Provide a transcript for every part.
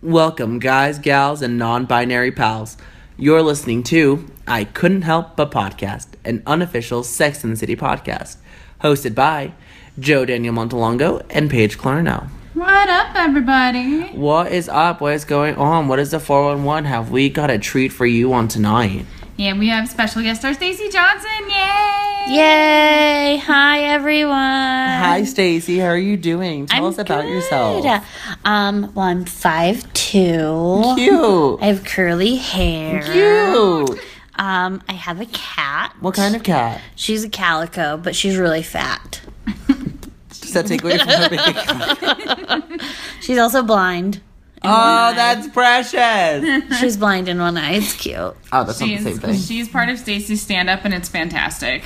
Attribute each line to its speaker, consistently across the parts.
Speaker 1: Welcome, guys, gals, and non binary pals. You're listening to I Couldn't Help But Podcast, an unofficial Sex and the City podcast, hosted by Joe Daniel Montalongo and Paige Clarno.
Speaker 2: What up, everybody?
Speaker 1: What is up? What is going on? What is the 411? Have we got a treat for you on tonight?
Speaker 2: Yeah, we have special guest star Stacy Johnson. Yay!
Speaker 3: Yay! Hi everyone.
Speaker 1: Hi, Stacy. How are you doing? Tell
Speaker 3: I'm
Speaker 1: us about
Speaker 3: good.
Speaker 1: yourself.
Speaker 3: Um, well, I'm five two.
Speaker 1: Cute.
Speaker 3: I have curly hair.
Speaker 1: Cute.
Speaker 3: Um, I have a cat.
Speaker 1: What kind of cat?
Speaker 3: She's a calico, but she's really fat.
Speaker 1: Does that take away from her being a cat?
Speaker 3: She's also blind.
Speaker 1: Oh, that's precious.
Speaker 3: She's blind in one eye. It's cute.
Speaker 1: Oh, that's not the
Speaker 2: She's,
Speaker 1: same thing.
Speaker 2: she's part of Stacy's stand up, and it's fantastic.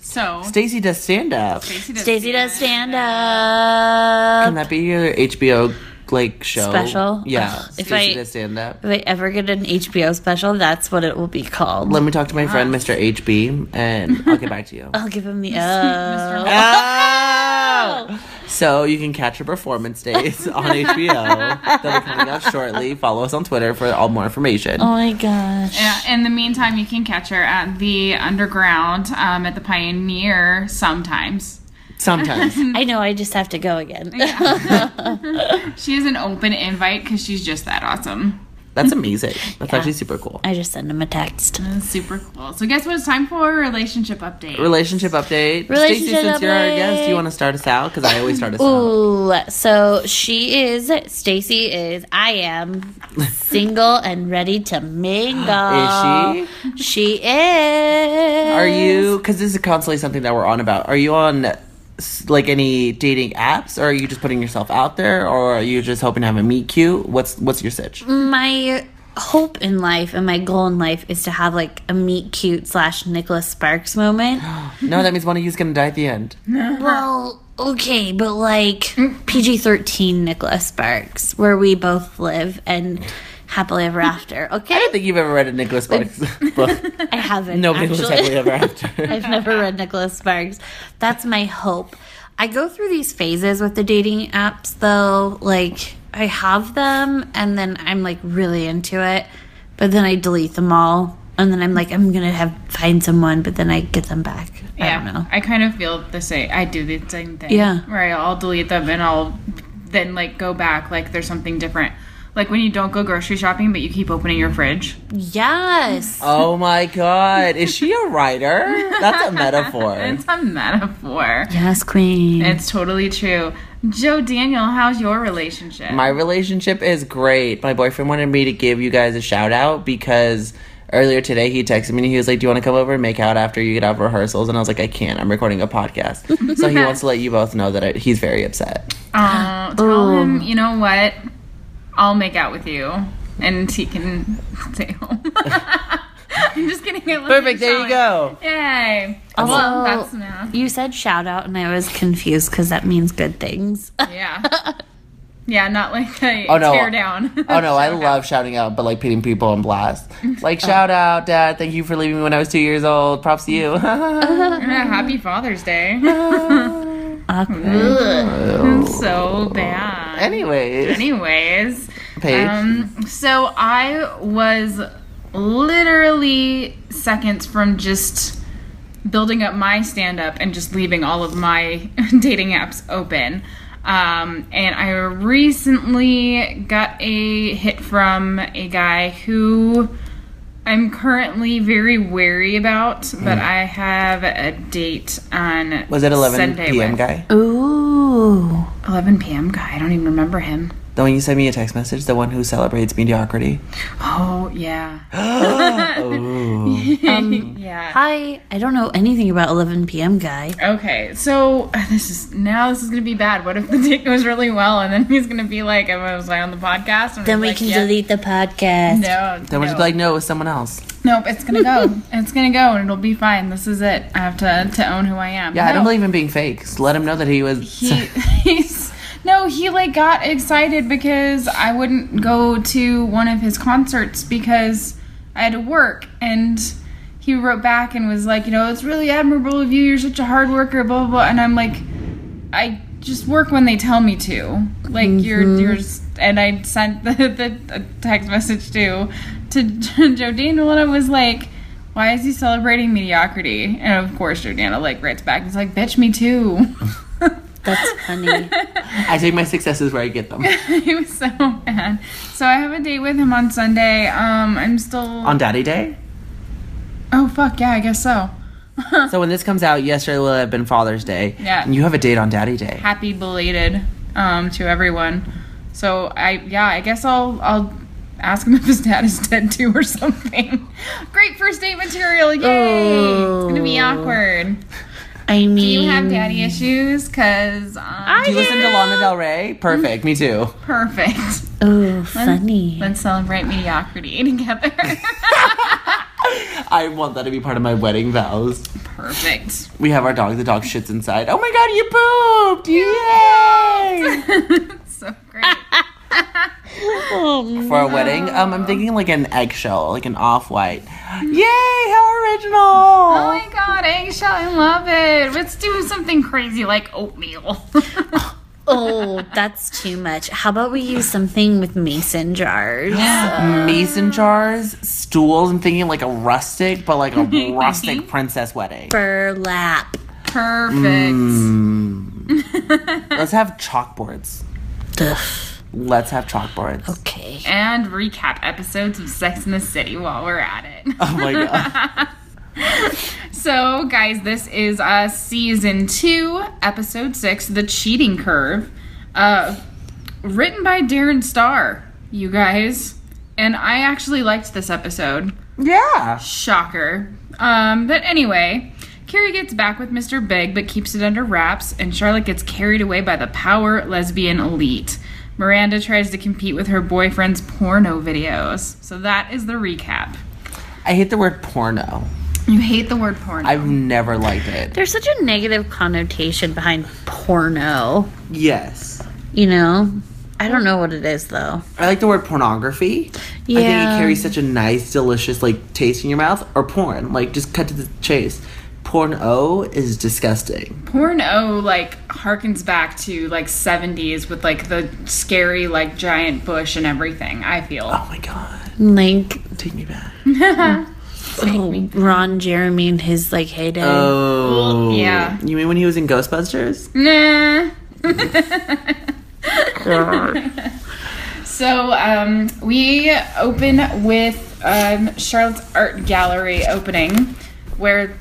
Speaker 2: So,
Speaker 1: Stacy does stand up.
Speaker 2: Stacy does,
Speaker 3: Stacy does stand up.
Speaker 1: Can that be your HBO like show
Speaker 3: Special?
Speaker 1: Yeah,
Speaker 3: Ugh, if
Speaker 1: Stacy
Speaker 3: I-
Speaker 1: does stand up.
Speaker 3: If I ever get an HBO special, that's what it will be called.
Speaker 1: Let me talk to my friend Mr. HB, and I'll get back to you.
Speaker 3: I'll give him the oh.
Speaker 1: Oh! So you can catch her performance days on HBO. They'll be coming out shortly. Follow us on Twitter for all more information.
Speaker 3: Oh my gosh.
Speaker 2: Yeah, in the meantime, you can catch her at the Underground um, at the Pioneer sometimes.
Speaker 1: Sometimes.
Speaker 3: I know. I just have to go again.
Speaker 2: She has an open invite because she's just that awesome.
Speaker 1: That's amazing. That's
Speaker 3: Yeah.
Speaker 1: actually super cool.
Speaker 3: I just send him a text.
Speaker 2: That's super cool. So, guess what? It's time for a relationship update.
Speaker 1: Relationship update.
Speaker 3: Relationship
Speaker 1: Stacy, since you're our guest, do you want to start us out? Because I always start us out.
Speaker 3: Ooh, so she is, Stacy is, I am single and ready to mingle.
Speaker 1: Is
Speaker 3: she? She is.
Speaker 1: Are you? Because this is constantly something that we're on about. Are you on s- like any dating apps, or are you just putting yourself out there, or are you just hoping to have a meet cute? What's What's your sitch?
Speaker 3: My hope in life and my goal in life is to have like a meet cute slash Nicholas Sparks moment.
Speaker 1: No, that means one of you's gonna die at the end.
Speaker 3: well, okay, but like mm. PG 13 Nicholas Sparks, where we both live and happily ever after, okay?
Speaker 1: I don't think you've ever read a Nicholas Sparks book.
Speaker 3: I haven't.
Speaker 1: Nobody lives
Speaker 3: actually.
Speaker 1: happily ever after.
Speaker 3: I've never read Nicholas Sparks. That's my hope. I go through these phases with the dating apps though. Like I have them and then I'm like really into it, but then I delete them all. And then I'm like, I'm gonna have find someone, but then I get them back. I
Speaker 2: yeah,
Speaker 3: don't know.
Speaker 2: I kind of feel the same. I do the same thing.
Speaker 3: Yeah.
Speaker 2: Where I'll delete them and I'll then like go back like there's something different. Like when you don't go grocery shopping, but you keep opening your fridge.
Speaker 3: Yes.
Speaker 1: Oh my god, is she a writer? That's a metaphor.
Speaker 2: It's a metaphor.
Speaker 3: Yes, queen.
Speaker 2: It's totally true. Joe Daniel, how's your relationship?
Speaker 1: My relationship is great. My boyfriend wanted me to give you guys a shout out because earlier today he texted me and he was like, Do you want to come over and make out after you get out of rehearsals? And I was like, I can't. I'm recording a podcast. so he wants to let you both know that I, he's very upset.
Speaker 2: Uh, tell him, you know what? I'll make out with you, and he can stay home. I'm just kidding. I love
Speaker 1: Perfect. There you go.
Speaker 2: Yay!
Speaker 3: Also,
Speaker 2: well, that's now.
Speaker 3: you said shout out, and I was confused because that means good things.
Speaker 2: Yeah. Yeah, not like a
Speaker 1: Oh, no.
Speaker 2: tear down.
Speaker 1: Oh no, I love shouting out, but like putting people on blast. Like, shout out, Dad. Thank you for leaving me when I was two years old. Props to you.
Speaker 2: Yeah, Happy Father's Day.
Speaker 3: Awkward.
Speaker 2: so bad.
Speaker 1: Anyways,
Speaker 2: Anyways,
Speaker 1: Paige.
Speaker 2: um, so I was literally seconds from just building up my stand up and just leaving all of my dating apps open. Um, and I recently got a hit from a guy who I'm currently very wary about, but I have a date on
Speaker 1: Mm. was it 11
Speaker 2: Sunday
Speaker 1: p.m.
Speaker 2: with-
Speaker 1: guy?
Speaker 3: Ooh.
Speaker 2: 11 p.m. guy. I don't even remember him.
Speaker 1: The one you sent me a text message, the one who celebrates mediocrity.
Speaker 2: Oh yeah.
Speaker 1: Ooh.
Speaker 2: yeah.
Speaker 3: Hi, I don't know anything about 11 p.m. guy.
Speaker 2: Okay, so uh, this is now this is gonna be bad. What if the date goes really well and then he's gonna be like, "I was I on the podcast?" And
Speaker 3: Then we
Speaker 2: like,
Speaker 3: can
Speaker 2: "Yeah."
Speaker 3: delete the podcast.
Speaker 2: No,
Speaker 1: Then we're
Speaker 2: no.
Speaker 1: just like, no, it was someone else.
Speaker 2: nope. It's gonna go. it's gonna go, and it'll be fine. This is it. I have to to own who I am.
Speaker 1: Yeah, I don't believe in being fake. Just let him know that he was.
Speaker 2: he he's no he like got excited because i wouldn't go to one of his concerts because i had to work. And he wrote back and was like you know it's really admirable of you. You're such a hard worker blah blah blah. And i'm like i just work when they tell me to. Like you're mm-hmm. you're and I sent the, the text message to to Jordana and I was like, "Why is he celebrating mediocrity?" And of course, Jordana like writes back, "It's like, bitch, me too."
Speaker 3: That's funny.
Speaker 1: I take my successes where I get them.
Speaker 2: he was so mad. So I have a date with him on Sunday. Um, I'm still.
Speaker 1: On Daddy Day?
Speaker 2: oh fuck yeah, I guess so.
Speaker 1: So when this comes out, yesterday will have been Father's Day.
Speaker 2: Yeah.
Speaker 1: And you have a date on Daddy Day.
Speaker 2: Happy belated um, to everyone. So I yeah, I guess I'll I'll ask him if his dad is dead too or something. Great first date material, yay! It's gonna be
Speaker 3: Oh.
Speaker 2: awkward.
Speaker 3: I mean,
Speaker 2: Do you have daddy issues? Cause um,
Speaker 1: Do you listen to Lana Del Rey? Perfect. Me too.
Speaker 2: perfect.
Speaker 3: Oh, funny.
Speaker 2: Let's celebrate mediocrity together.
Speaker 1: I want that to be part of my wedding vows.
Speaker 2: perfect.
Speaker 1: We have our dog. The dog shits inside. Oh my god, you pooped! Yay!
Speaker 2: so great.
Speaker 1: For a wedding, um, I'm thinking like an eggshell, like an off-white. Yay! How original!
Speaker 2: Oh my god, eggshell, I love it. Let's do something crazy like oatmeal.
Speaker 3: Oh, that's too much. How about we use something with mason jars?
Speaker 1: Mason jars, stools. I'm thinking like a rustic, but like a rustic princess wedding.
Speaker 3: Burlap.
Speaker 2: Perfect.
Speaker 1: Let's have chalkboards.
Speaker 3: Ugh.
Speaker 1: Let's have chalkboards.
Speaker 3: Okay.
Speaker 2: And recap episodes of Sex in the City while we're at it.
Speaker 1: Oh my god.
Speaker 2: So, guys, this is uh, season two, episode six, The Cheating Curve, uh, written by Darren Star, you guys. And I actually liked this episode.
Speaker 1: yeah.
Speaker 2: Shocker. Um, but anyway, Carrie gets back with Mr. Big but keeps it under wraps, and Charlotte gets carried away by the power lesbian elite. Miranda tries to compete with her boyfriend's porno videos. So that is the recap.
Speaker 1: I hate the word porno.
Speaker 2: You hate the word porno.
Speaker 1: I've never liked it.
Speaker 3: There's such a negative connotation behind porno.
Speaker 1: Yes.
Speaker 3: You know? I don't know what it is though.
Speaker 1: I like the word pornography. Yeah. I think it carries such a nice, delicious like taste in your mouth. Or porn, like just cut to the chase. Porno is disgusting.
Speaker 2: porno like harkens back to like 70s with like the scary like giant bush and everything. I feel.
Speaker 1: Oh my god,
Speaker 3: Like
Speaker 1: take me back.
Speaker 3: oh, Ron Jeremy and his like heyday.
Speaker 1: Oh
Speaker 2: Yeah.
Speaker 1: You mean when he was in Ghostbusters?
Speaker 2: Nah. so um, we open with um, Charlotte's art gallery opening, where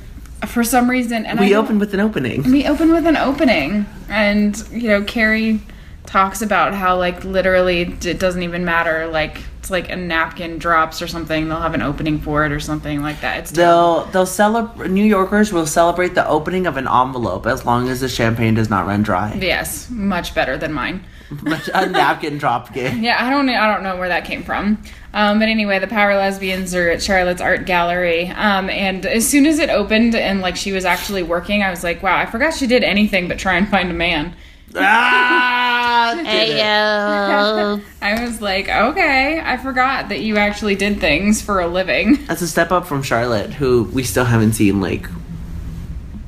Speaker 2: for some reason, and
Speaker 1: We
Speaker 2: don't-
Speaker 1: with an opening.
Speaker 2: we open with an opening and you know carrie talks about how like literally it doesn't even matter like it's like a napkin drops or something they'll have an opening for it or something like that it's
Speaker 1: They'll they'll celebrate. New Yorkers will celebrate the opening of an envelope as long as the champagne does not run dry.
Speaker 2: yes much better than mine
Speaker 1: a napkin drop game.
Speaker 2: yeah i don't know i don't know where that came from um, but anyway the power lesbians are at charlotte's art gallery um, and as soon as it opened and like she was actually working i was like wow i forgot she did anything but try and find a man
Speaker 1: ah, did it.
Speaker 2: I was like, okay, I forgot that you actually did things for a living.
Speaker 1: That's a step up from Charlotte, who we still haven't seen like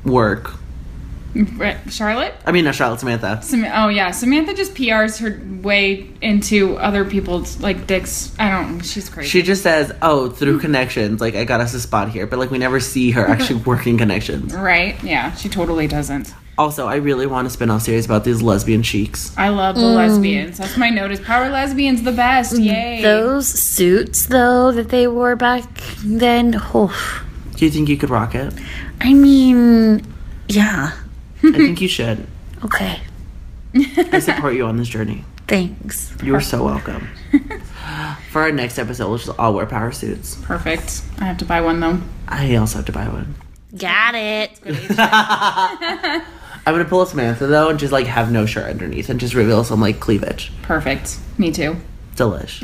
Speaker 1: work.
Speaker 2: Right, Charlotte?
Speaker 1: I mean, not Charlotte, Samantha.
Speaker 2: Sam- oh yeah, Samantha just PRs her way into other people's like dicks. I don't. She's crazy.
Speaker 1: She just says, "Oh, through connections, like I got us a spot here," but like we never see her actually working connections.
Speaker 2: right? Yeah, she totally doesn't.
Speaker 1: Also, I really want a spin-off series about these lesbian cheeks.
Speaker 2: I love the mm. lesbians. That's my note. Is power lesbians the best? Mm, Yay!
Speaker 3: Those suits though that they wore back then. Oh,
Speaker 1: Do you think you could rock it?
Speaker 3: I mean, yeah.
Speaker 1: I think you should.
Speaker 3: Okay.
Speaker 1: I support you on this journey.
Speaker 3: Thanks.
Speaker 1: You are so welcome. For our next episode, we'll just all wear power suits.
Speaker 2: Perfect. I have to buy one though.
Speaker 1: I also have to buy one.
Speaker 3: Got it.
Speaker 1: I'm gonna pull a Samantha though and just like have no shirt underneath and just reveal some like cleavage.
Speaker 2: Perfect. Me too.
Speaker 1: Delish.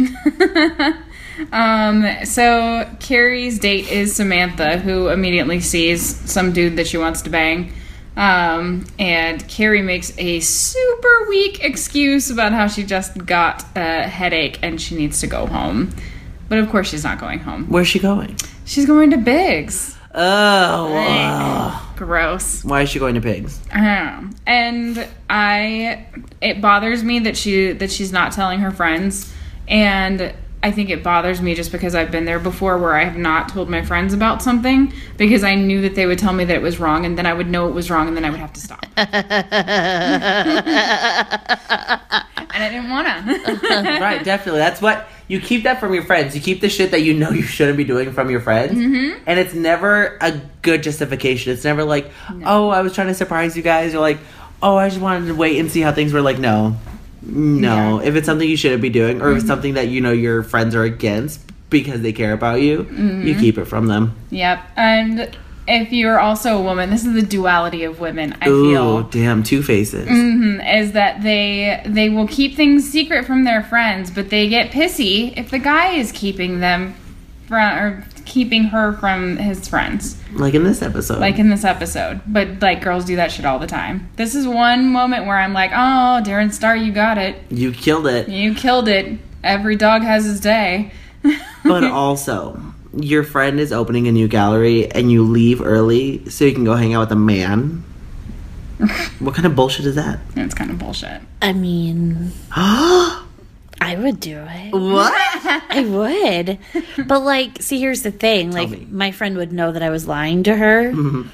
Speaker 2: Um, so Carrie's date is Samantha, who immediately sees some dude that she wants to bang. Um, and Carrie makes a super weak excuse about how she just got a headache and she needs to go home. But of course, she's not going home.
Speaker 1: Where's she going?
Speaker 2: She's going to Big's.
Speaker 1: Oh, wow.
Speaker 2: Gross.
Speaker 1: why is she going to pigs?
Speaker 2: I don't know. And I it bothers me that she that she's not telling her friends and I think it bothers me just because I've been there before where I have not told my friends about something because I knew that they would tell me that it was wrong and then I would know it was wrong and then I would have to stop. and I didn't want to.
Speaker 1: right, definitely. That's what you keep that from your friends. You keep the shit that you know you shouldn't be doing from your friends,
Speaker 2: Mm-hmm.
Speaker 1: and it's never a good justification. It's never like, oh, I was trying to surprise you guys, or like, oh, I just wanted to wait and see how things were. Like, no, no. If it's something you shouldn't be doing, or if it's
Speaker 2: Mm-hmm.
Speaker 1: something that you know your friends are against because they care about you,
Speaker 2: Mm-hmm.
Speaker 1: you keep it from them.
Speaker 2: yep. And if you're also a woman, this is the duality of women, I
Speaker 1: Ooh,
Speaker 2: feel.
Speaker 1: damn, two faces.
Speaker 2: Mhm, is that they they will keep things secret from their friends, but they get pissy if the guy is keeping them from or keeping her from his friends,
Speaker 1: Like in this episode.
Speaker 2: like in this episode. But like girls do that shit all the time. This is one moment where I'm like, oh, Darren Star, you got it,
Speaker 1: you killed it.
Speaker 2: you killed it. Every dog has his day.
Speaker 1: But also, your friend is opening a new gallery and you leave early so you can go hang out with a man. what kind of bullshit is that?
Speaker 2: it's kind of bullshit.
Speaker 3: I mean, I would do it.
Speaker 1: what?
Speaker 3: I would. But like, see, here's the thing. Like,
Speaker 1: me.
Speaker 3: my friend would know that I was lying to her and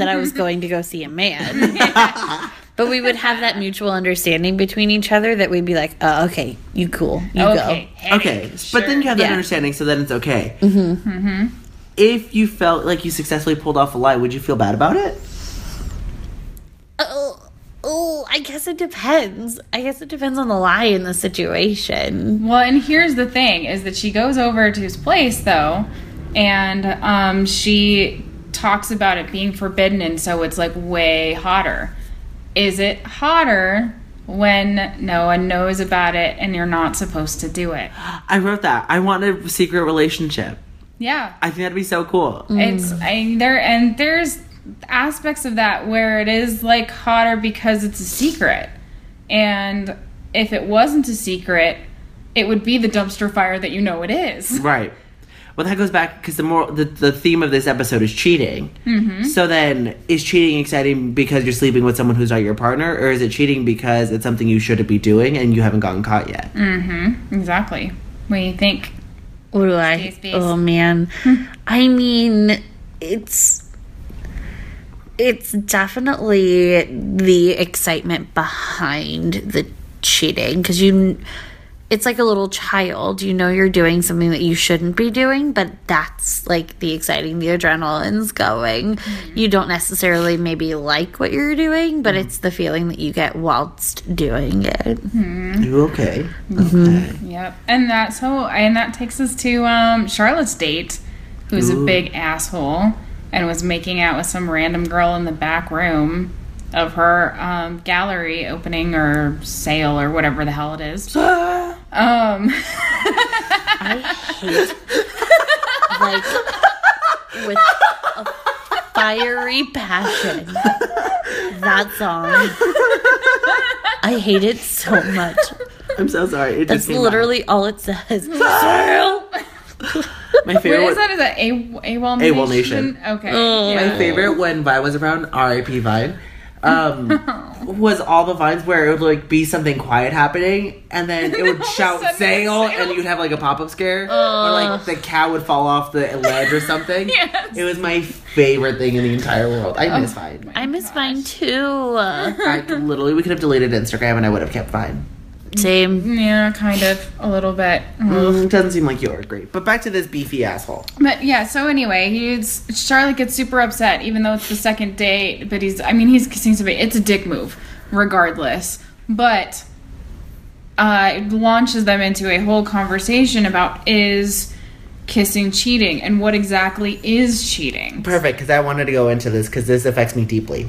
Speaker 3: that I was going to go see a man. but we would have that mutual understanding between each other that we'd be like, oh, okay, you cool. You
Speaker 2: okay. hey,
Speaker 1: Okay, but then you have that
Speaker 3: Yeah.
Speaker 1: understanding, so then it's okay. Mm-hmm. If you felt like you successfully pulled off a lie, would you feel bad about it?
Speaker 3: Go. Oh, oh, I guess it depends. I guess it depends on the lie in the situation.
Speaker 2: Well, and here's the thing: is that she goes over to his place though, and um, she talks about it being forbidden, and so it's like way hotter. Is it hotter when no one knows about it and you're not supposed to do it?
Speaker 1: I wrote that. I want a secret relationship.
Speaker 2: Yeah,
Speaker 1: I think that'd be so cool.
Speaker 2: it's I there and there's aspects of that where it is like hotter because it's a secret, and if it wasn't a secret, it would be the dumpster fire that you know it is.
Speaker 1: Right. Well, that goes back because the more the, the theme of this episode is cheating. Mm-hmm. So then, is cheating exciting because you're sleeping with someone who's not your partner, or is it cheating because it's something you shouldn't be doing and you haven't gotten caught yet? Mm-hmm.
Speaker 2: Exactly. What do you think?
Speaker 3: What do I?
Speaker 2: Space, space.
Speaker 3: Oh man, I mean, it's it's definitely the excitement behind the cheating because you. It's like a little child. You know you're doing something that you shouldn't be doing, but that's like the exciting, the adrenaline's going. Mm-hmm. You don't necessarily maybe like what you're doing, but mm-hmm. it's the feeling that you get whilst doing it. Mm-hmm.
Speaker 1: You okay? Okay.
Speaker 2: Yep. And that's so and that takes us to um Charlotte's date, who's a big asshole and was making out with some random girl in the back room of her um, gallery opening or sale or whatever the hell it is. Um
Speaker 3: I hate like with a fiery passion that song. I hate it so much.
Speaker 1: I'm so sorry. It
Speaker 3: That's
Speaker 1: just came
Speaker 3: literally all it says.
Speaker 1: out. My
Speaker 2: what
Speaker 1: favorite.
Speaker 2: is that? Is that A AWOL
Speaker 1: AWOL Nation.
Speaker 2: Okay.
Speaker 3: Oh.
Speaker 2: yeah.
Speaker 1: My favorite when Vine was around, R.I.P. Vine, um, was all the vines where it would like be something quiet happening, and then it would shout
Speaker 2: sudden
Speaker 1: "Sail,"
Speaker 2: Sail.
Speaker 1: and you'd have like a pop up scare, or like the cat would fall off the ledge or something.
Speaker 2: Yes.
Speaker 1: It was my favorite thing in the entire world. I miss Vine.
Speaker 3: I miss mine too.
Speaker 1: I literally, we could have deleted Instagram, and I would have kept Vine.
Speaker 3: Same.
Speaker 2: Yeah, kind of a little bit.
Speaker 1: Mm, doesn't seem like you are great. But back to this beefy asshole.
Speaker 2: But yeah, so anyway, he's Charlotte gets super upset, even though it's the second date. But he's, I mean, he's seems to be. It's a dick move, regardless. But uh, it launches them into a whole conversation about is kissing cheating and what exactly is cheating.
Speaker 1: Perfect, because I wanted to go into this because this affects me deeply.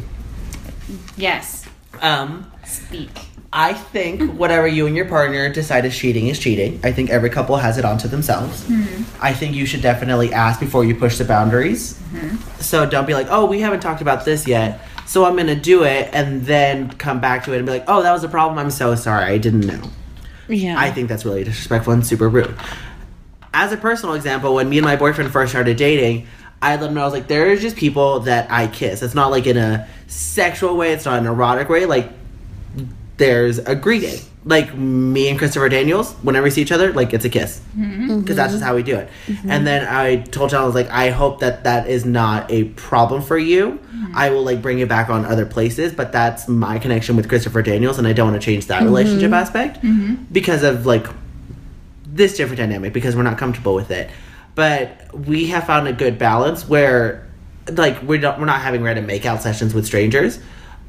Speaker 2: Yes,
Speaker 1: Um,
Speaker 2: speak.
Speaker 1: I think mm-hmm. whatever you and your partner decide is cheating is cheating. I think every couple has it onto themselves. Mm-hmm. I think you should definitely ask before you push the boundaries. Mm-hmm. So don't be like, oh, we haven't talked about this yet, so I'm gonna do it, and then come back to it and be like, oh, that was a problem. I'm so sorry. I didn't know.
Speaker 3: Yeah.
Speaker 1: I think that's really disrespectful and super rude. As a personal example, when me and my boyfriend first started dating, I let him know I was like, there is just people that I kiss. It's not like in a sexual way. It's not an erotic way. Like there's a greeting. Like me and Christopher Daniels, whenever we see each other, like it's a kiss mm-hmm. because that's just how we do it. Mm-hmm. And then I told John, I was like, I hope that that is not a problem for you. Mm-hmm. I will like bring it back on other places, but that's my connection with Christopher Daniels, and I don't want to change that relationship aspect because of like this different dynamic because we're not comfortable with it. But we have found a good balance where, like, we're not we're not having random makeout sessions with strangers,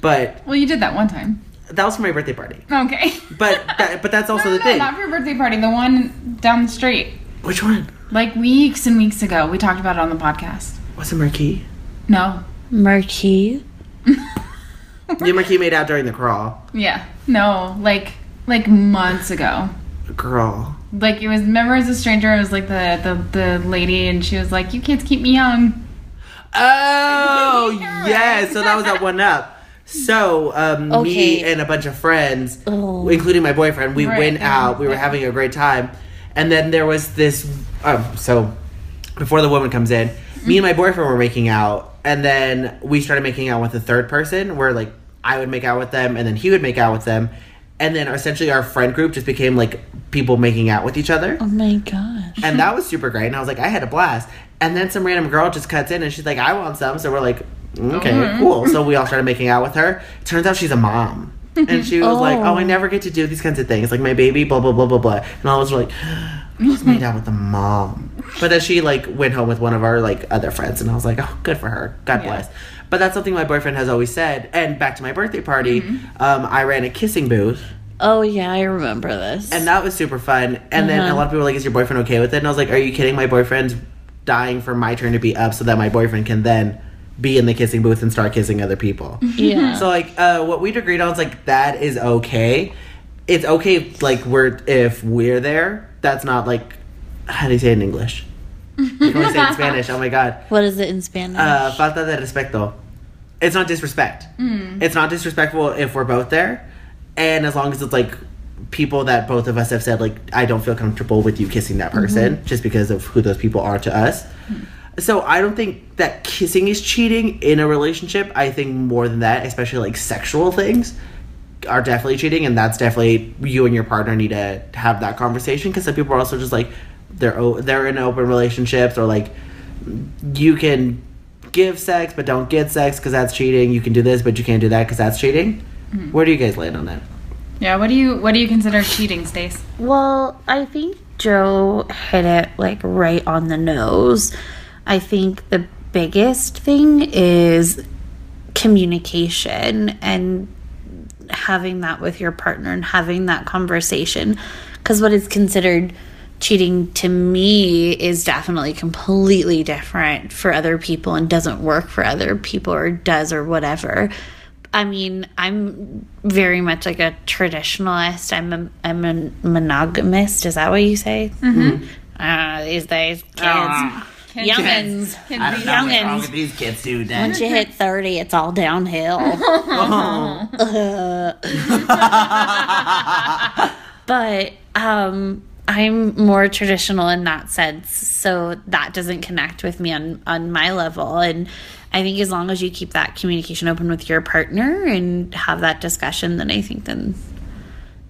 Speaker 1: but
Speaker 2: Well, you did that one time.
Speaker 1: That was for my birthday party.
Speaker 2: Okay.
Speaker 1: But that, but that's also
Speaker 2: no,
Speaker 1: the
Speaker 2: no,
Speaker 1: thing.
Speaker 2: not for your birthday party. The one down the street.
Speaker 1: Which one?
Speaker 2: Like weeks and weeks ago, we talked about it on the podcast.
Speaker 1: Was it Marquis?
Speaker 2: No.
Speaker 3: Marquis.
Speaker 1: You Marquis made out during the crawl.
Speaker 2: Yeah. No. Like like months ago.
Speaker 1: Girl.
Speaker 2: Like it was. Remember, as a stranger, it was like the the the lady, and she was like, "You kids keep me young."
Speaker 1: Oh
Speaker 2: Yeah,
Speaker 1: yes, so that was that one up. So um,
Speaker 3: Okay.
Speaker 1: me and a bunch of friends,
Speaker 3: Oh.
Speaker 1: including my boyfriend, we
Speaker 2: Right,
Speaker 1: went out. We were having a great time, and then there was this. Um, so before the woman comes in, me and my boyfriend were making out, and then we started making out with a third person, where like I would make out with them, and then he would make out with them, and then essentially our friend group just became like people making out with each other
Speaker 3: Oh my gosh.
Speaker 1: and that was super great. And I was like, I had a blast. And then some random girl just cuts in and she's like, I want some. So we're like, okay, mm-hmm. cool. So we all started making out with her. Turns out she's a mom. And she was like, oh, I oh. never get to do these kinds of things. Like my baby, blah, blah, blah, blah, blah. And I was like, just made out with the mom. But then she like went home with one of our like other friends. And I was like, oh, good for her. God
Speaker 2: Yeah.
Speaker 1: bless. But that's something my boyfriend has always said. And back to my birthday party, mm-hmm. um, I ran a kissing booth.
Speaker 3: Oh yeah, I remember this.
Speaker 1: And that was super fun. And then a uh-huh. lot of people were like, Is your boyfriend okay with it? And I was like, Are you kidding? My boyfriend's dying for my turn to be up so that my boyfriend can then be in the kissing booth and start kissing other people.
Speaker 3: yeah.
Speaker 1: so like uh what we'd agreed on is like that is okay. It's okay if, like we're if we're there. That's not like how do you say it in English? I can only say it in Spanish. Oh my god.
Speaker 3: what is it in Spanish?
Speaker 1: Uh, falta de respeto. It's not disrespect. It's not disrespectful if we're both there, and as long as it's like people that both of us have said like I don't feel comfortable with you kissing that person just because of who those people are to us. So I don't think that kissing is cheating in a relationship. I think more than that, especially like sexual things are definitely cheating and that's definitely you and your partner need to have that conversation because some people are also just like they're o- they're in open relationships or like you can give sex but don't get sex because that's cheating you can do this but you can't do that because that's cheating mm-hmm. where do you guys land on that
Speaker 2: Yeah. What do you What do you consider cheating, Stace?
Speaker 3: Well, I think Joe hit it like right on the nose. I think the biggest thing is communication and having that with your partner and having that conversation. Because what is considered cheating to me is definitely completely different for other people and doesn't work for other people or does or whatever. I mean, I'm very much like a traditionalist. I'm a I'm a monogamist. Is that what you say? Mm-hmm. Uh, these days, kids,
Speaker 1: Ah.
Speaker 3: youngins.
Speaker 2: Kids
Speaker 1: I don't
Speaker 2: these
Speaker 1: know what's
Speaker 3: Youngins.
Speaker 1: wrong with these kids do that
Speaker 3: Once you hit thirty, it's all downhill. but um, I'm more traditional in that sense, so that doesn't connect with me on on my level. And I think as long as you keep that communication open with your partner and have that discussion, then I think then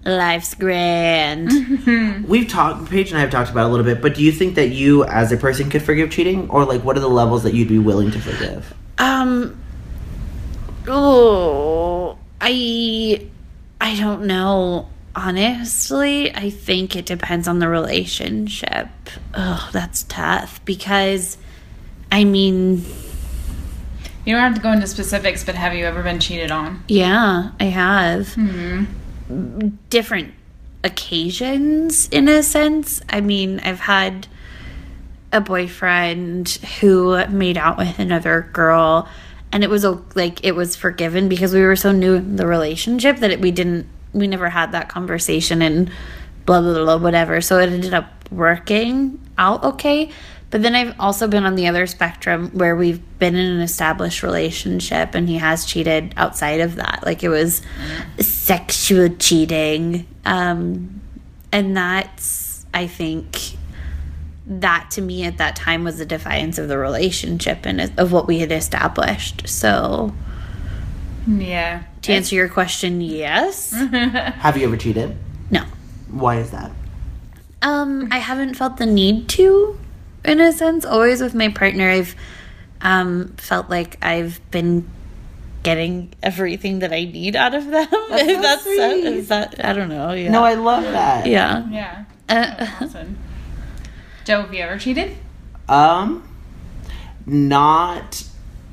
Speaker 3: life's grand.
Speaker 1: we've talked paige and i have talked about it a little bit but do you think that you as a person could forgive cheating or like what are the levels that you'd be willing to forgive
Speaker 3: Um. Oh, I, I don't know. Honestly, I think it depends on the relationship. Oh, that's tough because, I mean,
Speaker 2: You don't have to go into specifics, but have you ever been cheated on?
Speaker 3: yeah, I have different occasions in a sense. I mean, I've had a boyfriend who made out with another girl and it was like it was forgiven because we were so new in the relationship that it, we didn't we never had that conversation and blah blah blah whatever so it ended up working out okay but then I've also been on the other spectrum where we've been in an established relationship and he has cheated outside of that like it was sexual cheating um and that's I think that to me at that time was a defiance of the relationship and of what we had established. So,
Speaker 2: Yeah.
Speaker 3: to answer your question, yes.
Speaker 1: Have you ever cheated?
Speaker 3: No.
Speaker 1: Why is that?
Speaker 3: Um, I haven't felt the need to, in a sense. Always with my partner, I've um, felt like I've been getting everything that I need out of them.
Speaker 1: That's
Speaker 3: if
Speaker 1: so
Speaker 3: that's
Speaker 1: sweet.
Speaker 3: is that I don't know. Yeah.
Speaker 1: No, I love that.
Speaker 3: yeah.
Speaker 2: Yeah.
Speaker 3: Uh,
Speaker 2: Awesome. Joe, have you ever cheated?
Speaker 1: Um, not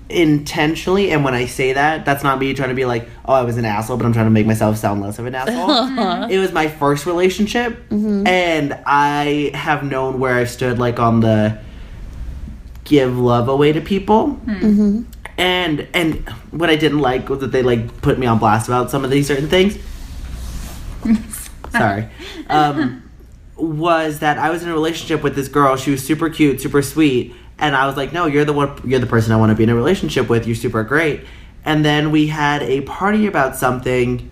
Speaker 1: intentionally. And when I say that, that's not me trying to be like, oh, I was an asshole, but I'm trying to make myself sound less of an asshole. Mm-hmm. it was my first relationship, mm-hmm. and I have known where I've stood like on the give love away to people. Hmm. Mm-hmm. And and what I didn't like was that they like put me on blast about some of these certain things. Sorry. Um, was that I was in a relationship with this girl. She was super cute, super sweet, and I was like, "No, you're the one. You're the person I want to be in a relationship with. You're super great." And then we had a party about something,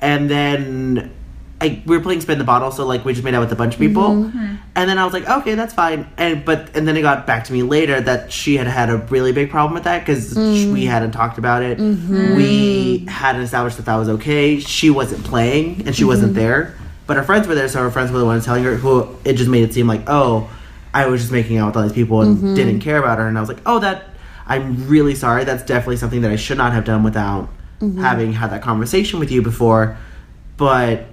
Speaker 1: and then I, we were playing spin the bottle, so like we just made out with a bunch of people, mm-hmm. and then I was like, "Okay, that's fine." And but and then it got back to me later that she had had a really big problem with that because mm. we hadn't talked about it. Mm-hmm. We hadn't established that that was okay. She wasn't playing, and she wasn't mm-hmm. there but her friends were there, so her friends were the ones telling her. Who it just made it seem like, oh, I was just making out with all these people and mm-hmm. didn't care about her. And I was like, oh, that I'm really sorry. That's definitely something that I should not have done without mm-hmm. having had that conversation with you before. But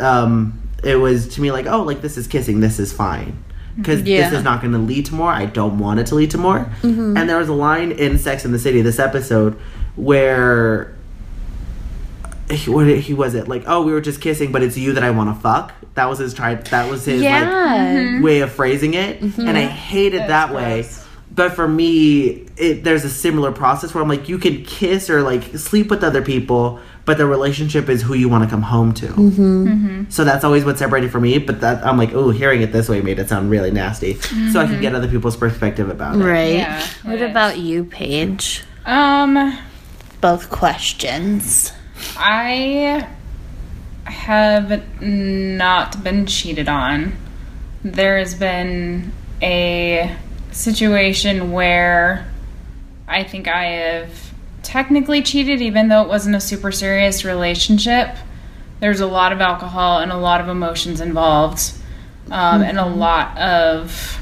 Speaker 1: um, it was to me like, oh, like this is kissing. This is fine. Mm-hmm. Because
Speaker 3: Yeah.
Speaker 1: this is not going to lead to more. I don't want it to lead to more. And there was a line in Sex in the City, this episode, where he, what he was it like oh we were just kissing but it's you that i want to fuck. That was his try that was his
Speaker 3: yeah.
Speaker 1: like way of phrasing it. Mm-hmm. And i hated that way. but for me it, there's a similar process where i'm like you can kiss or like sleep with other people but the relationship is who you want to come home to. Mm-hmm. So that's always what separated for me but that i'm like oh hearing it this way made it sound really nasty. So i can get other people's perspective about it.
Speaker 3: Right.
Speaker 2: Yeah,
Speaker 3: what
Speaker 2: it is.
Speaker 3: about you, Paige?
Speaker 2: Um,
Speaker 3: Both questions.
Speaker 2: I have not been cheated on. There has been a situation where I think I have technically cheated, even though it wasn't a super serious relationship. There's a lot of alcohol and a lot of emotions involved, um, and a lot of.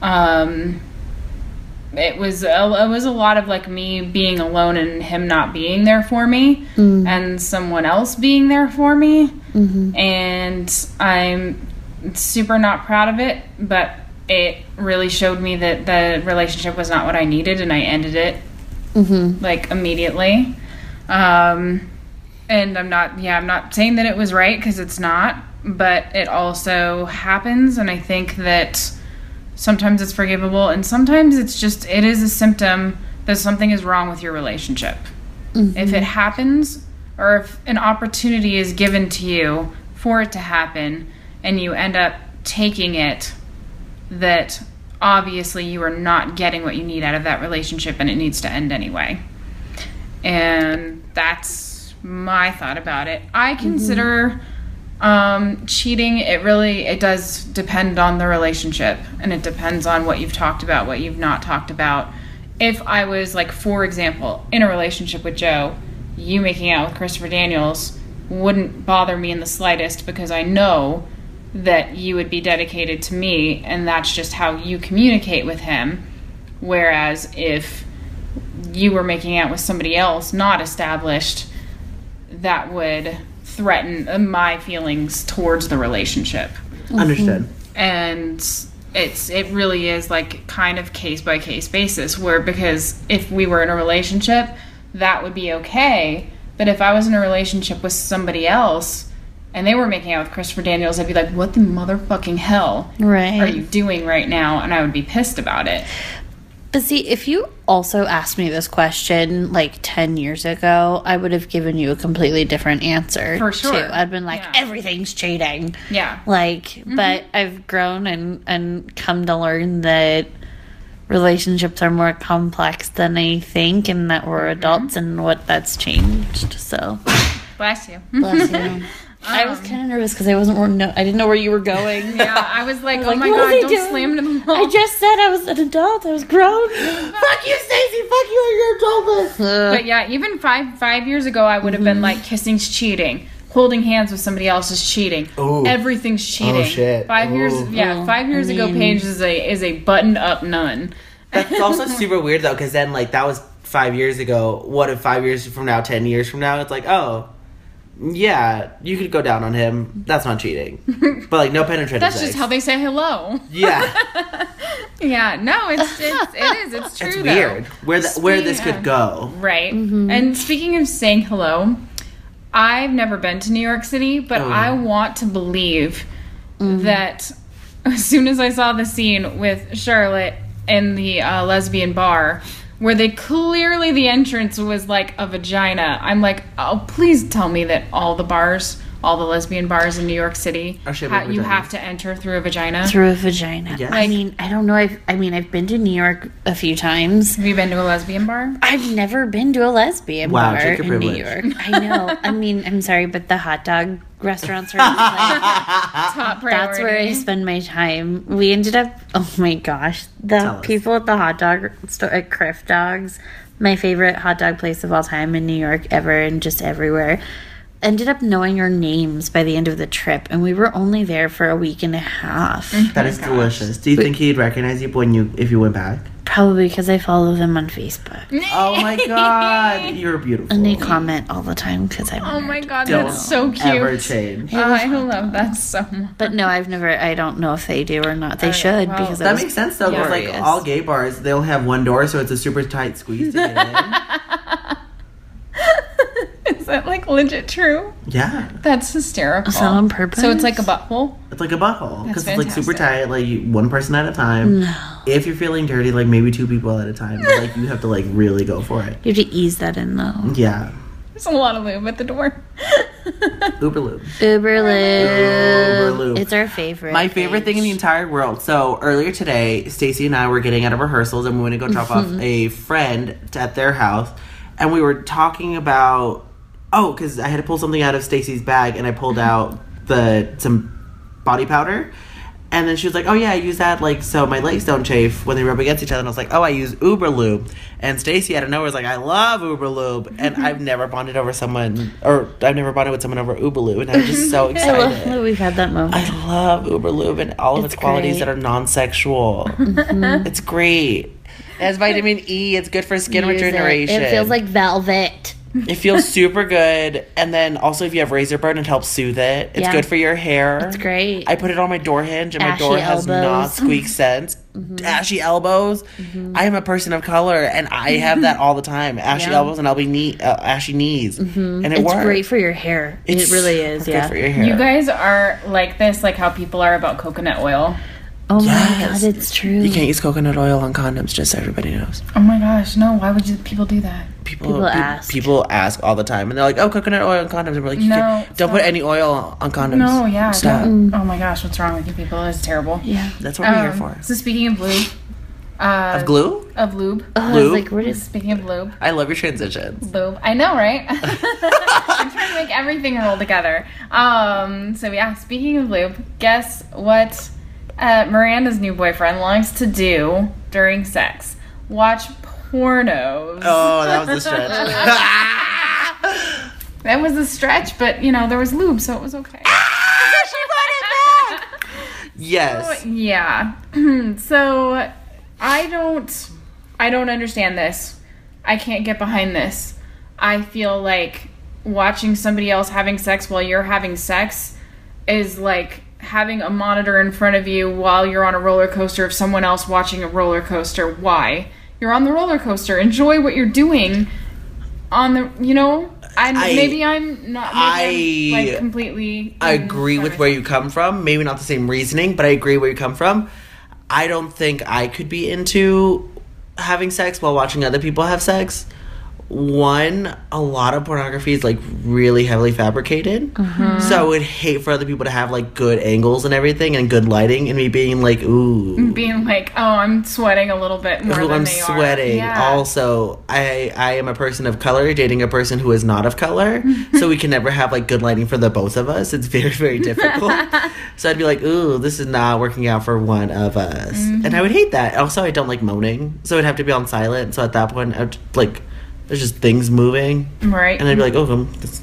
Speaker 2: Um, it was a, it was a lot of like me being alone and him not being there for me mm. and someone else being there for me. Mm-hmm. And i'm super not proud of it but it really showed me that the relationship was not what i needed and i ended it mm-hmm. like immediately. Um and i'm not yeah i'm not saying that it was right because it's not but it also happens. And i think that sometimes it's forgivable and sometimes it's just it is a symptom that something is wrong with your relationship. If it mm-hmm. happens or if an opportunity is given to you for it to happen and you end up taking it that obviously you are not getting what you need out of that relationship and it needs to end anyway. And that's my thought about it. I mm-hmm. consider um, cheating it really it does depend on the relationship and it depends on what you've talked about what you've not talked about. If i was like for example in a relationship with joe you making out with christopher daniels wouldn't bother me in the slightest because i know that you would be dedicated to me and that's just how you communicate with him. Whereas if you were making out with somebody else not established that would threaten uh, my feelings towards the relationship.
Speaker 1: Understood.
Speaker 2: And it's it really is like kind of case by case basis where because if we were in a relationship that would be okay. But if i was in a relationship with somebody else and they were making out with christopher daniels i'd be like what the motherfucking hell
Speaker 3: Right.
Speaker 2: are you doing right now? And i would be pissed about it
Speaker 3: But see, if you also asked me this question like 10 years ago, I would have given you a completely different answer.
Speaker 2: For sure.
Speaker 3: Too. I'd been like,
Speaker 2: Yeah.
Speaker 3: everything's cheating.
Speaker 2: yeah
Speaker 3: Like, mm-hmm. but I've grown and, and come to learn that relationships are more complex than I think and that we're mm-hmm. adults and what that's changed. So,
Speaker 2: bless you
Speaker 3: bless you. I was um, kind of nervous because I wasn't. No, I didn't know where you were going.
Speaker 2: Yeah, I was like, oh
Speaker 3: like,
Speaker 2: my
Speaker 3: what are
Speaker 2: god, don't
Speaker 3: doing?
Speaker 2: slam into the wall.
Speaker 3: I just said I was an adult. I was grown.
Speaker 1: Fuck you, Stacy. Fuck you, and your adultness.
Speaker 2: But yeah, even five five years ago, I would have been mm-hmm. like, kissing's cheating. Holding hands with somebody else is cheating.
Speaker 1: Ooh.
Speaker 2: Everything's oh, cheating.
Speaker 1: Oh, shit.
Speaker 2: Five years,
Speaker 1: Ooh.
Speaker 2: yeah,
Speaker 3: Oh,
Speaker 2: five years
Speaker 3: I
Speaker 2: ago, Paige is a is a buttoned up nun.
Speaker 1: That's also super weird though, because then like that was five years ago. What if five years from now, ten years from now, it's like, oh, yeah, you could go down on him. That's not cheating, but like no penetrative.
Speaker 2: That's
Speaker 1: sex.
Speaker 2: just how they say hello.
Speaker 1: Yeah,
Speaker 2: Yeah, no, it's it's it is it's true.
Speaker 1: it's
Speaker 2: though.
Speaker 1: weird where the, where this could go.
Speaker 2: Right. Mm-hmm. And speaking of saying hello, I've never been to New York City, but
Speaker 1: Oh.
Speaker 2: I want to believe that as soon as I saw the scene with Charlotte in the uh, lesbian bar, where they clearly the entrance was like a vagina, I'm like, oh, please tell me that all the bars, all the lesbian bars in New York City, ha- you have to enter through a vagina.
Speaker 3: Through a vagina.
Speaker 1: Yes.
Speaker 3: I mean, I don't know. I've, I mean, I've been to New York a few times.
Speaker 2: Have you been to a lesbian bar?
Speaker 3: I've never been to a lesbian
Speaker 1: Wow,
Speaker 3: bar
Speaker 1: take your
Speaker 3: in New. York. I know. I mean, I'm sorry, but the hot dog restaurants are like,
Speaker 2: Top priority.
Speaker 3: that's where I spend my time. We ended up. Oh my gosh, the
Speaker 1: Tell us.
Speaker 3: people at the hot dog store at Crif Dogs, my favorite hot dog place of all time in New York ever, and just everywhere. Ended up knowing our names by the end of the trip, and we were only there for a week and a half.
Speaker 1: Oh that is delicious. Do you think he'd recognize you when you if you went back?
Speaker 3: Probably because I follow them on Facebook.
Speaker 1: Oh my god, you're beautiful.
Speaker 3: And they comment all the time because I'm.
Speaker 2: Oh my god,
Speaker 1: Don't
Speaker 2: that's so cute.
Speaker 1: ever change.
Speaker 2: Oh, I love that so much.
Speaker 3: But no, I've never. I don't know if they do or not. They should
Speaker 2: well,
Speaker 3: because
Speaker 1: That makes sense though, because like all gay bars, they'll have one door, so it's a super tight squeeze to get in.
Speaker 2: Is that like legit true?
Speaker 1: yeah,
Speaker 2: That's hysterical.
Speaker 3: Is that on purpose?
Speaker 2: So it's like a butthole.
Speaker 1: it's like a butthole because it's like super tight, like one person at a time. No. If you're feeling dirty, like maybe two people at a time, but like you have to like really go for it.
Speaker 3: You have to ease that in though.
Speaker 1: Yeah,
Speaker 2: There's a lot of lube at the door.
Speaker 1: Uber lube.
Speaker 3: Uber lube.
Speaker 1: Uber lube.
Speaker 3: It's our favorite.
Speaker 1: My favorite thing in the entire world. So earlier today, Stacy and I were getting out of rehearsals, and we went to go drop off mm-hmm. a friend at their house, and we were talking about oh, because I had to pull something out of Stacy's bag, and I pulled mm-hmm. out the some body powder. And then she was like, "Oh yeah, I use that like so my legs don't chafe when they rub against each other." And I was like, "Oh, I use Uber lube." And Stacy out of nowhere was like, "I love Uber lube," and mm-hmm. I've never bonded over someone, or I've never bonded with someone over Uber lube, and I'm just so
Speaker 3: I
Speaker 1: excited.
Speaker 3: love that we've had that moment.
Speaker 1: I love Uber Lube and all of its,
Speaker 3: It's
Speaker 1: qualities
Speaker 3: great.
Speaker 1: that are non-sexual. Mm-hmm. It's great. It has vitamin E. It's good for skin
Speaker 3: Use it.
Speaker 1: regeneration.
Speaker 3: It feels like velvet.
Speaker 1: It feels super good. And then also, if you have razor burn, it helps soothe it. It's
Speaker 3: Yeah.
Speaker 1: good for your hair.
Speaker 3: It's great.
Speaker 1: I put it on my door hinge, and my
Speaker 3: Ashy
Speaker 1: door has not
Speaker 3: elbows.
Speaker 1: squeak sense. Mm-hmm. Ashy elbows. Mm-hmm. I am a person of color, and I have that all the time. Ashy
Speaker 3: Yeah.
Speaker 1: elbows, and I'll be knee, uh, ashy knees, mm-hmm. and it
Speaker 3: it's
Speaker 1: works.
Speaker 3: great for your hair.
Speaker 1: It's
Speaker 3: it really is. Yeah.
Speaker 1: good for your hair.
Speaker 2: You guys are like this, like how people are about coconut oil.
Speaker 3: Oh my
Speaker 1: Yes.
Speaker 3: god, it's true.
Speaker 1: You can't use coconut oil on condoms, just so everybody knows.
Speaker 2: Oh my gosh, no! Why would you, people do that?
Speaker 1: People,
Speaker 3: People
Speaker 1: pe-
Speaker 3: ask.
Speaker 1: People ask all the time, and they're like, "Oh, coconut oil on condoms." And we're like, you
Speaker 2: No,
Speaker 1: can't- "Don't put any oil on condoms."
Speaker 2: No, yeah.
Speaker 1: stop.
Speaker 2: don't- Oh my gosh, what's wrong with you people? It's terrible.
Speaker 3: Yeah.
Speaker 1: That's what we're here
Speaker 2: Um,
Speaker 1: for.
Speaker 2: So speaking of lube, uh,
Speaker 1: Of glue,
Speaker 2: of lube,
Speaker 3: Oh, I was
Speaker 1: Lube?
Speaker 3: like, what is?
Speaker 2: speaking of lube,
Speaker 1: I love your transitions.
Speaker 2: lube. I know, right? I'm trying to make everything roll together. Um, so yeah, speaking of lube, guess what uh, Miranda's new boyfriend likes to do during sex? Watch pornos.
Speaker 1: Oh, that was the stretch.
Speaker 2: That was a stretch, but you know there was lube, so it was okay.
Speaker 1: yes.
Speaker 2: Yeah. so I don't I don't understand this. I can't get behind this. I feel like watching somebody else having sex while you're having sex is like having a monitor in front of you while you're on a roller coaster of someone else watching a roller coaster. Why? You're on the roller coaster. Enjoy what you're doing on the you know I,
Speaker 1: I-
Speaker 2: maybe I'm not maybe I'm, like completely
Speaker 1: I agree with where you come from. Maybe not the same reasoning, but I agree where you come from. I don't think I could be into having sex while watching other people have sex. One, a lot of pornography is like really heavily fabricated. Mm-hmm. So I would hate for other people to have like good angles and everything and good lighting, and me being like, ooh.
Speaker 2: Being like, oh, I'm sweating a little bit more
Speaker 1: Ooh,
Speaker 2: than
Speaker 1: I'm
Speaker 2: they
Speaker 1: sweating.
Speaker 2: are. Yeah.
Speaker 1: Also, I I am a person of color dating a person who is not of color, so we can never have like good lighting for the both of us. It's very very difficult. so I'd be like, ooh, this is not working out for one of us, and I mm-hmm. would hate that. Also, I don't like moaning, so it'd have to be on silent. So at that point, I'd like there's just things moving,
Speaker 2: right.
Speaker 1: and I'd be like, oh, um, this is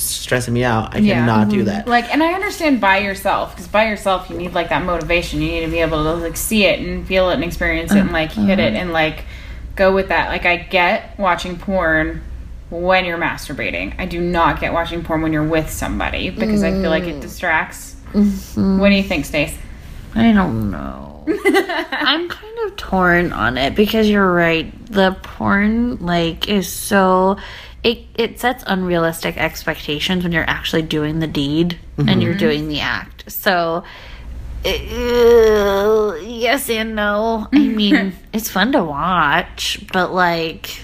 Speaker 1: stressing me out. I
Speaker 2: Yeah. Mm-hmm.
Speaker 1: cannot do that.
Speaker 2: like and i understand by yourself because by yourself you need like that motivation you need to be able to like see it and feel it and experience it and like hit it and like go with that like i get watching porn when you're masturbating i do not get watching porn when you're with somebody because i feel like it distracts what do you think stace
Speaker 3: I don't know. I'm kind of torn on it because you're right. The porn like is so it it sets unrealistic expectations when you're actually doing the deed and you're doing the act. So uh, yes and no. I mean, it's fun to watch, but like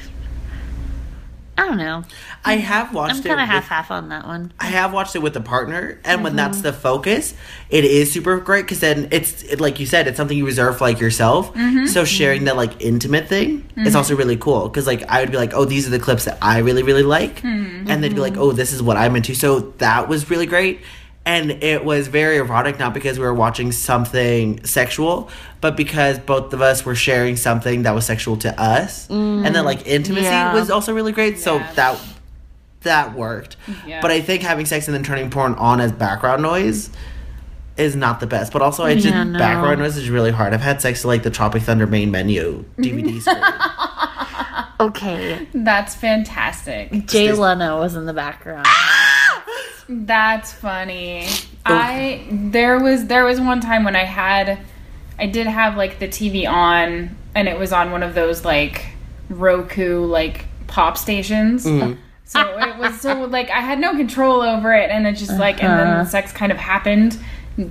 Speaker 3: I don't know.
Speaker 1: I have watched
Speaker 3: I'm
Speaker 1: it.
Speaker 3: kind of half half on that one.
Speaker 1: I have watched it with a partner, and when that's mm-hmm. the focus, it is super great because then it's it, like you said, it's something you reserve for like yourself. Mm-hmm. So sharing mm-hmm. that like intimate thing is also really cool because like I would be like, oh, these are the clips that I really really like, and they'd be like, oh, this is what I'm into. So that was really great. And it was very erotic, not because we were watching something sexual, but because both of us were sharing something that was sexual to us. And then, like, intimacy
Speaker 3: Yeah.
Speaker 1: was also really great. So that that worked.
Speaker 2: Yeah.
Speaker 1: But I think having sex and then turning porn on as background noise is not the best. But also, I just
Speaker 3: Yeah, no.
Speaker 1: background noise is really hard. I've had sex to like the Tropic Thunder main menu DVD screen.
Speaker 3: Okay,
Speaker 2: that's fantastic
Speaker 3: Jay Leno was in the background. Ah!
Speaker 2: That's funny. I there was there was one time when I had I did have like the TV on and it was on one of those like Roku like pop stations. Mm. So it was so like I had no control over it and it just like and then the sex kind of happened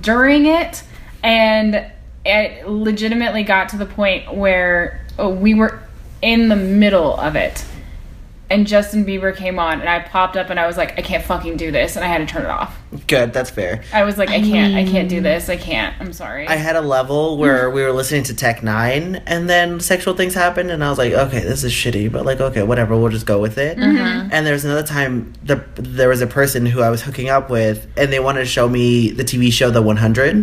Speaker 2: during it. And it legitimately got to the point where oh, we were in the middle of it and Justin Bieber came on, and I popped up, and I was like, I can't fucking do this, and I had to turn it off.
Speaker 1: Good, that's fair.
Speaker 2: I was like, I can't, I can't do this, I can't. I'm sorry.
Speaker 1: I had a level where we were listening to Tech Nine, and then sexual things happened, and I was like, okay, this is shitty, but like, okay, whatever, we'll just go with it. Mm-hmm. Mm-hmm. And there was another time the there was a person who I was hooking up with, and they wanted to show me the TV show The One Hundred,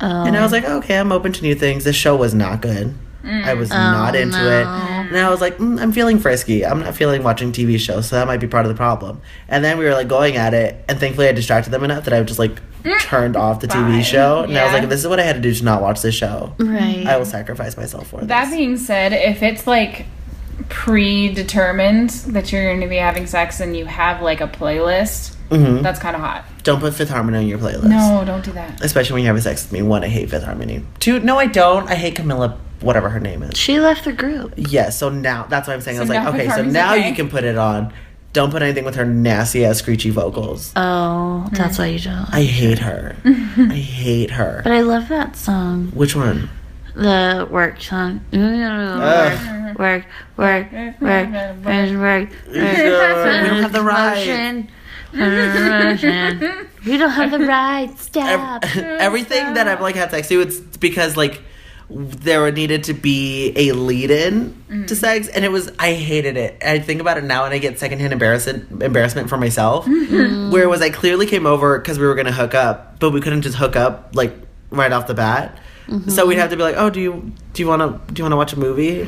Speaker 1: and I oh. was like, okay, I'm open to new things. This show was not good. I was not into it, and I was like, mm, I'm feeling frisky. I'm not feeling watching TV shows, so that might be part of the problem. And then we were like going at it, and thankfully I distracted them enough that I just like turned off the TV show, and I was like, this is what I had to do to not watch this show.
Speaker 3: Right.
Speaker 1: I will sacrifice myself for
Speaker 2: that
Speaker 1: this.
Speaker 2: being said, if it's like predetermined that you're going to be having sex and you have like a playlist,
Speaker 1: Mhm.
Speaker 2: that's kind of hot.
Speaker 1: Don't put Fifth Harmony on your playlist.
Speaker 2: No, don't do that.
Speaker 1: Especially when you're having sex with me. One, I hate Fifth Harmony. Two, no, I don't. I hate Camila, whatever her name is.
Speaker 3: She left the group.
Speaker 1: Yeah, so now, that's what I'm saying. I was like, okay, so now
Speaker 2: okay?
Speaker 1: you can put it on. Don't put anything with her nasty ass screechy vocals.
Speaker 3: Oh, that's why you don't.
Speaker 1: I hate her. I hate her.
Speaker 3: But I love that song.
Speaker 1: Which one?
Speaker 3: The work song. Work,
Speaker 1: Ugh.
Speaker 3: work, work, work, work, work.
Speaker 1: we don't have the right.
Speaker 3: Motion. Motion. We don't have the right.
Speaker 1: Ev-
Speaker 3: Stop.
Speaker 1: everything that I've like had sex to, it's because like there needed to be a lead in
Speaker 2: Mm.
Speaker 1: to sex, and it was I hated it. I think about it now, and I get secondhand embarrassment embarrassment for myself.
Speaker 2: Mm-hmm.
Speaker 1: Where was I clearly came over because we were gonna hook up, but we couldn't just hook up like right off the bat.
Speaker 2: Mm-hmm.
Speaker 1: So we'd have to be like, oh, do you do you want to do you want to watch a movie?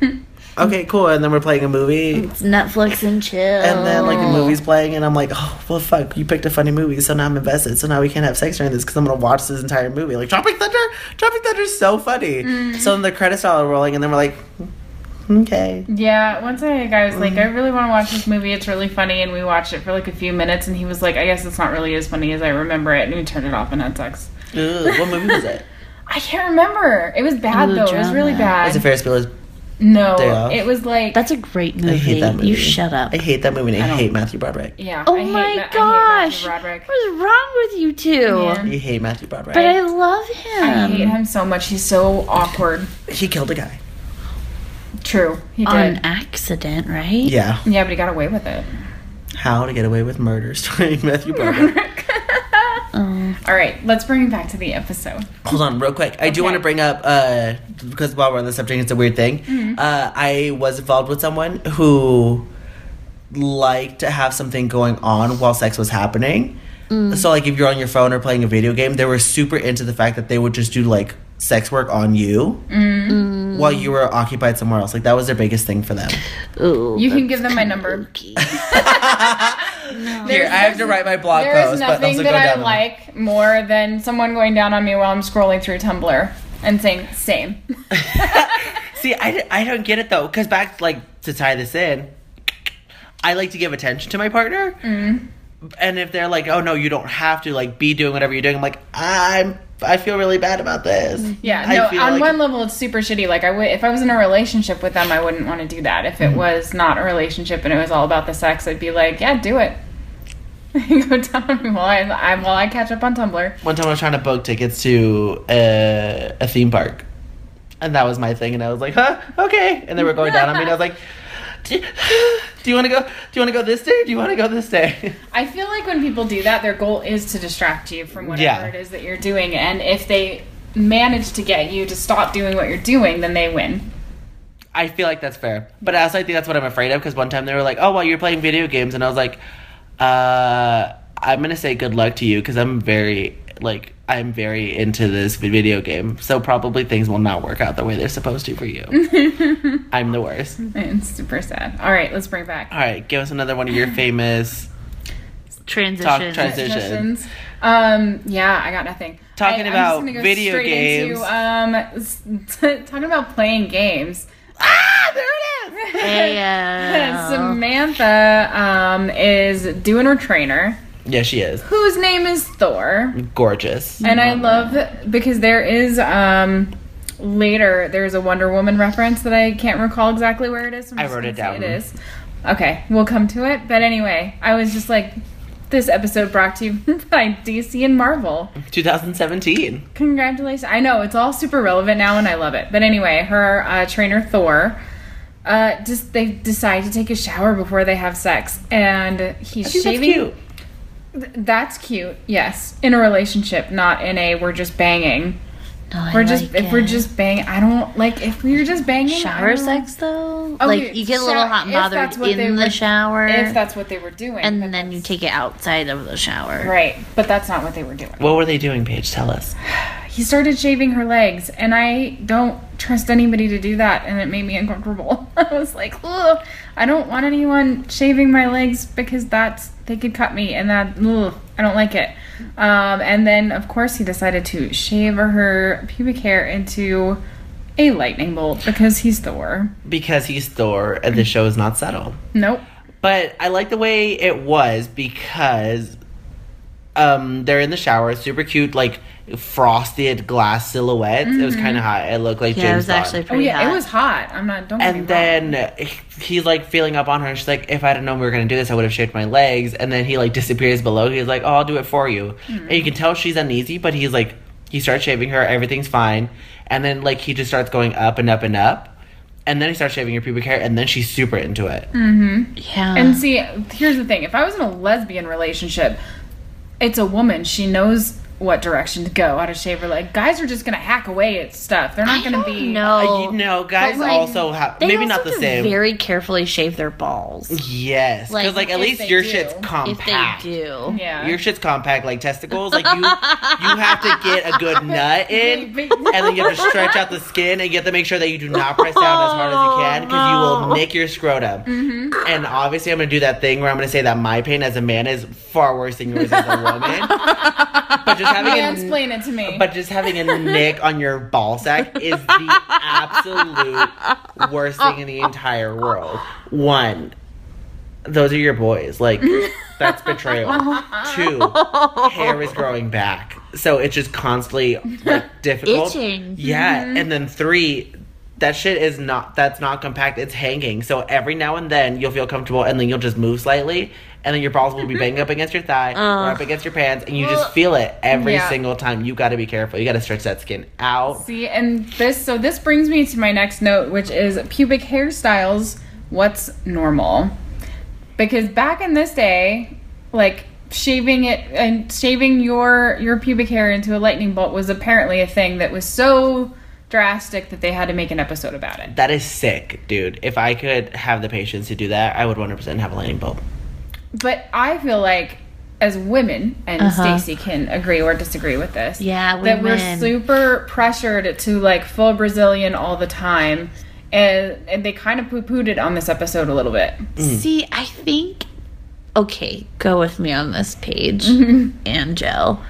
Speaker 1: okay, cool. And then we're playing a movie.
Speaker 3: It's Netflix and chill.
Speaker 1: And then like the movie's playing, and I'm like, oh well, fuck, you picked a funny movie, so now I'm invested. So now we can't have sex during this because I'm gonna watch this entire movie. Like Tropic Thunder, Tropic Thunder's so funny. Mm. So then the credits are rolling, and then we're like, okay,
Speaker 2: Yeah, once a guy was like, mm. I really want to watch this movie. It's really funny, and we watched it for like a few minutes, and he was like, I guess it's not really as funny as I remember it, and we turned it off and had sex.
Speaker 1: Ugh, what movie was it?
Speaker 2: I can't remember. It was bad
Speaker 3: Ooh,
Speaker 2: though. It was really
Speaker 3: drama.
Speaker 2: bad.
Speaker 1: Was it Ferris Bueller's?
Speaker 2: No,
Speaker 1: Day Off?
Speaker 2: it was like
Speaker 3: That's a great movie.
Speaker 1: I hate that movie.
Speaker 3: You shut up.
Speaker 1: I hate that movie. And I,
Speaker 2: I
Speaker 1: hate Matthew Broderick.
Speaker 2: yeah.
Speaker 3: Oh
Speaker 2: I
Speaker 3: my
Speaker 2: hate
Speaker 3: gosh.
Speaker 2: Matthew Broderick.
Speaker 3: What's wrong with you two?
Speaker 2: Yeah.
Speaker 1: You hate Matthew Broderick.
Speaker 3: But I love him.
Speaker 2: I hate him so much. He's so awkward.
Speaker 1: he killed a guy.
Speaker 2: True, he did.
Speaker 3: on accident, right?
Speaker 1: Yeah.
Speaker 2: yeah, but he got away with it.
Speaker 1: How to Get Away with Murder starring Matthew Broderick.
Speaker 3: Oh.
Speaker 2: All right, let's bring it back to the episode.
Speaker 1: Hold on, real quick. I do want to bring up uh, because while we're on the subject, it's a weird thing.
Speaker 2: Mm-hmm.
Speaker 1: Uh, I was involved with someone who liked to have something going on while sex was happening.
Speaker 2: Mm.
Speaker 1: So, like, if you're on your phone or playing a video game, they were super into the fact that they would just do like sex work on you
Speaker 2: Mm.
Speaker 1: while you were occupied somewhere else. Like, that was their biggest thing for them.
Speaker 3: Ooh,
Speaker 2: You can give them my number.
Speaker 3: spooky.
Speaker 1: Here, I have to write my blog
Speaker 2: There is
Speaker 1: post, but
Speaker 2: nothing
Speaker 1: also
Speaker 2: that I
Speaker 1: down.
Speaker 2: like more than someone going down on me while I'm scrolling through Tumblr and saying same.
Speaker 1: See, I, I don't get it though, because back like to tie this in, I like to give attention to my partner,
Speaker 2: Mm.
Speaker 1: And if they're like, "Oh no, you don't have to like be doing whatever you're doing," I'm like, I'm I feel really bad about this.
Speaker 2: Yeah,
Speaker 1: I
Speaker 2: no. On
Speaker 1: like-
Speaker 2: one level, it's super shitty. Like I would, if I was in a relationship with them, I wouldn't want to do that. If
Speaker 1: Mm-hmm.
Speaker 2: it was not a relationship and it was all about the sex, I'd be like, yeah, do it. Go down me while I, I while I catch up on Tumblr.
Speaker 1: One time I was trying to book tickets to a, a theme park, and that was my thing, and I was like, "Huh, okay," and they were going down on me, and I was like. Do, you want to go? Do you want to go this day? Or do you want to go this day?
Speaker 2: I feel like when people do that, their goal is to distract you from whatever
Speaker 1: Yeah.
Speaker 2: it is that you're doing, and if they manage to get you to stop doing what you're doing, then they win.
Speaker 1: I feel like that's fair. But I also think that's what I'm afraid of because one time they were like, "Oh, well, you're playing video games," and I was like, "Uh, I'm gonna say good luck to you because I'm very like I'm very into this video game, so probably things will not work out the way they're supposed to for you. I'm the worst.
Speaker 2: It's super sad. All right, let's bring it back.
Speaker 1: All right, give us another one of your famous.
Speaker 3: Transition.
Speaker 1: transition.
Speaker 2: Transitions. Um, yeah, I got nothing.
Speaker 1: Talking
Speaker 2: I, I'm
Speaker 1: about
Speaker 2: just go
Speaker 1: video games.
Speaker 2: Into, um, s- talking about playing games.
Speaker 1: Ah, there it is.
Speaker 3: Hey, uh,
Speaker 2: Samantha um, is doing her trainer,
Speaker 1: Yeah, she is
Speaker 2: whose name is Thor.
Speaker 1: gorgeous.
Speaker 2: And I love because there is um later there's a Wonder Woman reference that I can't recall exactly where it is. so
Speaker 1: I wrote it down.
Speaker 2: It is. Okay, we'll come to it. But anyway, I was just like this episode brought to you by DC and Marvel.
Speaker 1: 2017.
Speaker 2: Congratulations. I know it's all super relevant now and I love it. But anyway, her uh, trainer Thor uh, just they decide to take a shower before they have sex and he's shaving That's cute. Yes, in a relationship, not in a we're just banging.
Speaker 3: no, I
Speaker 2: We're just
Speaker 3: like
Speaker 2: if we're just banging. I don't like if we were just banging.
Speaker 3: Shower sex though.
Speaker 2: Okay,
Speaker 3: like you get a little
Speaker 2: shower-
Speaker 3: hot and bothered in the
Speaker 2: were-
Speaker 3: shower,
Speaker 2: If that's what they were doing,
Speaker 3: and
Speaker 2: but
Speaker 3: then you take it outside of the shower.
Speaker 2: right. But that's not what they were doing.
Speaker 1: What were they doing, Paige? Tell us.
Speaker 2: He started shaving her legs, and I don't trust anybody to do that, and it made me uncomfortable. I was like, ugh, I don't want anyone shaving my legs because that's they could cut me, and that ugh, I don't like it. Um, and then of course he decided to shave her pubic hair into a lightning bolt because he's Thor.
Speaker 1: Because he's Thor, and the show is not settled.
Speaker 2: Nope.
Speaker 1: But I like the way it was because um they're in the shower, super cute, like frosted glass silhouettes. It was kind of hot. It looked like
Speaker 3: Yeah, it was
Speaker 1: Bond.
Speaker 3: actually
Speaker 2: Oh
Speaker 3: pretty
Speaker 2: yeah,
Speaker 3: hot.
Speaker 2: it was hot. I'm not. Don't. get me
Speaker 1: and then he's like feeling up on her. She's like, "If I'd have known we were gonna do this, I would have shaved my legs." And then he like disappears below. He's like, "Oh, I'll do it for you." And you can tell she's uneasy, but he's like, he starts shaving her. Everything's fine. And then like he just starts going up and up and up. And then he starts shaving her pubic hair, and then she's super into it. Mm-hmm.
Speaker 3: Yeah.
Speaker 2: And see, here's the thing: if I was in a lesbian relationship, it's a woman. She knows what direction to go, how to shave Like. Guys are just gonna hack away at stuff. They're not gonna be.
Speaker 3: no.
Speaker 1: Uh, you know, guys
Speaker 2: like,
Speaker 1: also have maybe
Speaker 3: also
Speaker 1: not the same.
Speaker 3: Very carefully shave their balls
Speaker 1: yes, because
Speaker 3: Like,
Speaker 1: like, at least your
Speaker 2: do.
Speaker 1: shit's compact.
Speaker 3: if they do.
Speaker 2: Yeah.
Speaker 1: Your shit's compact like testicles. Like you, you have to get a good nut in, and then you have to stretch out the skin, and you have to make sure that you do not press down as hard as you can because you will nick your scrotum. And obviously, I'm gonna do that thing where I'm gonna say that my pain as a man is far worse than yours as a woman. but just having a,
Speaker 2: Mansplain it to me.
Speaker 1: but just having a nick on your ball sack is the absolute worst thing in the entire world. One, those are your boys. Like, that's betrayal. Two, hair is growing back. So it's just constantly like difficult.
Speaker 3: Itching.
Speaker 1: Yeah. And then three, that shit is not that's not compact it's hanging so every now and then you'll feel comfortable and then you'll just move slightly and then your balls will be banging up against your thigh or uh, up against your pants and you just feel it every
Speaker 2: Yeah.
Speaker 1: single time you got to be careful you got to stretch that skin out
Speaker 2: See, and this so this brings me to my next note, which is pubic hairstyles. What's normal? Because back in this day, like shaving it and shaving your your pubic hair into a lightning bolt was apparently a thing that was so drastic that they had to make an episode about it.
Speaker 1: that is sick dude if i could have the patience to do that i would 100% have a lightning bolt
Speaker 2: But I feel like as women, and
Speaker 3: Uh-huh.
Speaker 2: Stacy can agree or disagree with this,
Speaker 3: Yeah,
Speaker 2: that we're super pressured to like full Brazilian all the time. And, and they kind of poo pooed it on this episode a little bit.
Speaker 3: See, I think. Okay, go with me on this page, Angel.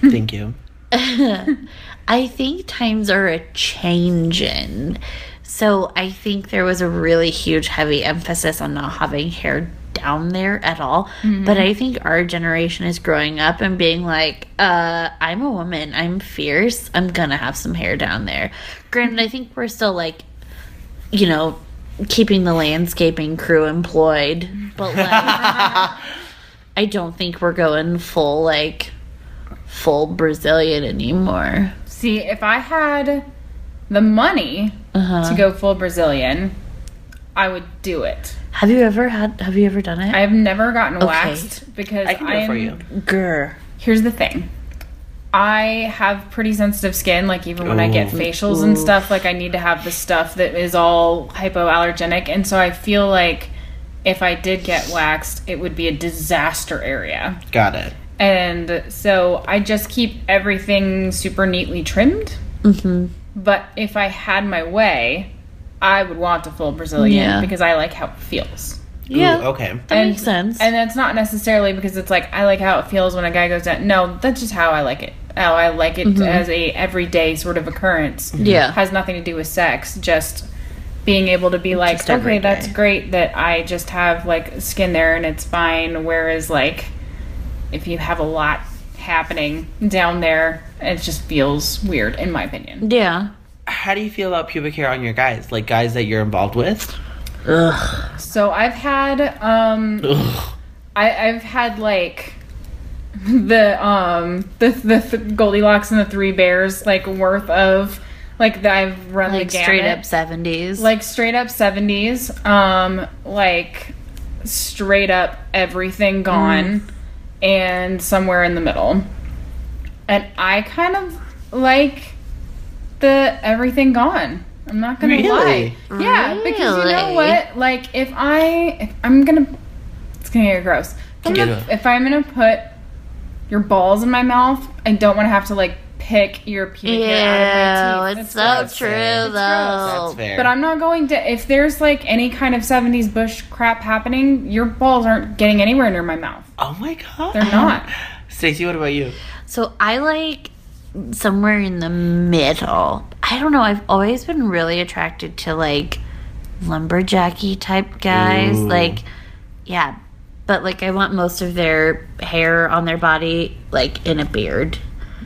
Speaker 1: thank you
Speaker 3: I think times are a changing. So I think there was a really huge, heavy emphasis on not having hair down there at all. But I think our generation is growing up and being like, uh, I'm a woman, I'm fierce, I'm gonna have some hair down there. Granted, I think we're still like, you know, keeping the landscaping crew employed, but like, I don't think we're going full, like, full Brazilian anymore.
Speaker 2: See, if I had the money
Speaker 3: Uh-huh.
Speaker 2: to go full Brazilian, I would do it.
Speaker 3: Have you ever had? Have you ever done it?
Speaker 2: I've never gotten waxed because
Speaker 1: i can do it for
Speaker 2: I'm-
Speaker 1: you
Speaker 3: Grr.
Speaker 2: Here's the thing. I have pretty sensitive skin, like even when I get
Speaker 1: Ooh.
Speaker 2: facials and stuff, like I need to have the stuff that is all hypoallergenic. And so I feel like if I did get waxed, it would be a disaster area.
Speaker 1: got it
Speaker 2: And so I just keep everything super neatly trimmed.
Speaker 3: Mm-hmm.
Speaker 2: But if I had my way, I would want a full Brazilian
Speaker 3: Yeah.
Speaker 2: because I like how it feels.
Speaker 3: Yeah.
Speaker 1: Ooh, okay
Speaker 3: That makes sense.
Speaker 2: And that's not necessarily because it's like I like how it feels when a guy goes down. No, that's just how I like it. How I like it as a everyday sort of occurrence.
Speaker 3: Mm-hmm. Yeah.
Speaker 2: has nothing to do with sex. Just being able to be like,
Speaker 3: Just
Speaker 2: okay, that's great that I just have like skin there and it's fine. Whereas like if you have a lot happening down there, it just feels weird in my opinion.
Speaker 3: yeah.
Speaker 1: How do you feel about pubic hair on your guys like guys that you're involved with
Speaker 3: Ugh.
Speaker 2: So I've had um
Speaker 1: Ugh.
Speaker 2: I, I've had like the um the the th- Goldilocks and the Three Bears like worth of like that I've run
Speaker 3: Like
Speaker 2: the
Speaker 3: straight
Speaker 2: gamut.
Speaker 3: up seventies.
Speaker 2: like straight up seventies, um like straight up everything gone, and somewhere in the middle, and I kind of like the everything gone. I'm not gonna
Speaker 1: Really?
Speaker 2: lie. Yeah, because you know what? Like if I if I'm gonna it's gonna get gross. If I'm,
Speaker 1: Get
Speaker 2: gonna, if I'm gonna put your balls in my mouth, I don't want to have to like pick your pubic
Speaker 3: Ew,
Speaker 2: hair out of my teeth.
Speaker 3: it's
Speaker 2: It's
Speaker 3: so
Speaker 2: gross.
Speaker 3: True.
Speaker 1: It's
Speaker 3: though.
Speaker 1: that's fair
Speaker 2: But I'm not going to. If there's like any kind of 70s bush crap happening, your balls aren't getting anywhere near my mouth.
Speaker 1: oh my god
Speaker 2: They're not.
Speaker 1: Stacey, what about you?
Speaker 3: So I like somewhere in the middle. I don't know. I've always been really attracted to like lumberjacky type guys.
Speaker 1: Ooh.
Speaker 3: Like, yeah, but like I want most of their hair on their body like in a beard.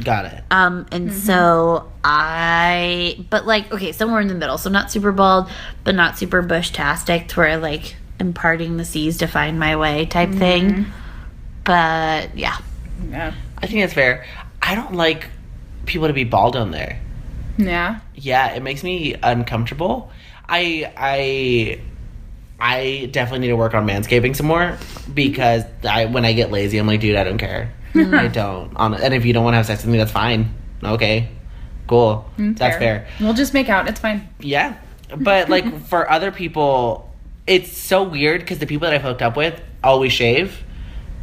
Speaker 1: Got it.
Speaker 3: Um, and so I, but like, okay, somewhere in the middle. So not super bald, but not super bush tastic, to where like imparting the seas to find my way type thing. But yeah,
Speaker 2: Yeah.
Speaker 1: I think that's fair. I don't like people to be bald on there.
Speaker 2: Yeah.
Speaker 1: Yeah, it makes me uncomfortable. I I I definitely need to work on manscaping some more because I when I get lazy, I'm like, dude, I don't care. I don't. On and if you don't want to have sex with me, that's fine. Okay, cool. Mm, that's fair.
Speaker 2: We'll just make out. It's fine.
Speaker 1: Yeah, but like for other people, it's so weird because the people that I've hooked up with always shave,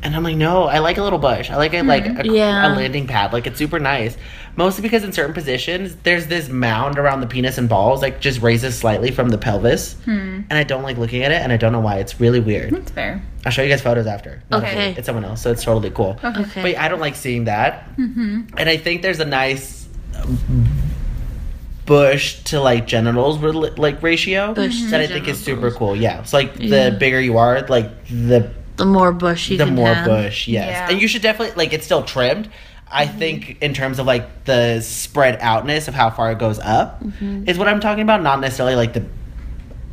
Speaker 1: and I'm like, no, I like a little bush. I like it like a,
Speaker 3: Yeah.
Speaker 1: a landing pad. Like it's super nice. Mostly because in certain positions, there's this mound around the penis and balls, like just raises slightly from the pelvis, and I don't like looking at it, and I don't know why. It's really weird.
Speaker 2: It's fair.
Speaker 1: I'll show you guys photos after.
Speaker 3: Okay.
Speaker 1: it's someone else, so it's totally cool.
Speaker 3: Okay.
Speaker 1: But I don't like seeing that. Hmm. And I think there's a nice bush to like genitals like ratio
Speaker 3: Bush
Speaker 1: that I think is super cool. Yeah, it's like
Speaker 3: Yeah.
Speaker 1: the bigger you are, like the
Speaker 3: the more bush you
Speaker 1: the
Speaker 3: can
Speaker 1: more
Speaker 3: have.
Speaker 1: bush. Yes,
Speaker 2: Yeah.
Speaker 1: and you should definitely like it's still trimmed. I
Speaker 3: Mm-hmm.
Speaker 1: think in terms of like the spread outness of how far it goes up
Speaker 3: Mm-hmm.
Speaker 1: is what I'm talking about, not necessarily like the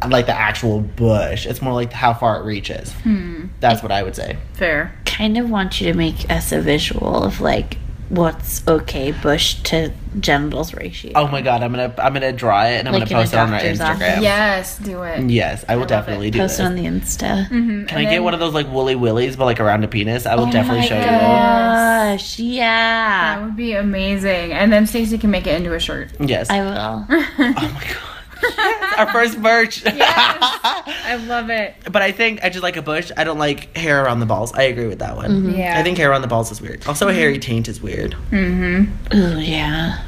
Speaker 1: like the actual bush. It's more like how far it reaches.
Speaker 3: Hmm.
Speaker 1: That's what I would say.
Speaker 2: Fair.
Speaker 3: Kind of want you to make us a visual of like what's okay bush to genitals ratio.
Speaker 1: Oh my god, I'm gonna I'm gonna draw it and I'm
Speaker 3: Like
Speaker 1: gonna post it on our Instagram.
Speaker 3: office.
Speaker 2: Yes, do it.
Speaker 1: Yes, I will
Speaker 2: love
Speaker 1: definitely
Speaker 2: it.
Speaker 1: do
Speaker 3: Post
Speaker 1: this.
Speaker 3: it on the Insta.
Speaker 2: Mm-hmm.
Speaker 1: Can I get one of those like woolly willies but like around a penis? I will
Speaker 3: Oh
Speaker 1: definitely
Speaker 3: my
Speaker 1: show you.
Speaker 3: gosh, yeah.
Speaker 2: That would be amazing. And then Stacey can make it into a shirt.
Speaker 1: Yes.
Speaker 3: I will.
Speaker 1: oh my god. Yes, our first merch.
Speaker 2: I love it.
Speaker 1: but I think I just like a bush. I don't like hair around the balls. I agree with that one.
Speaker 2: Yeah.
Speaker 1: I think hair around the balls is weird. Also, a hairy taint is weird. Mm hmm.
Speaker 3: Ooh, yeah.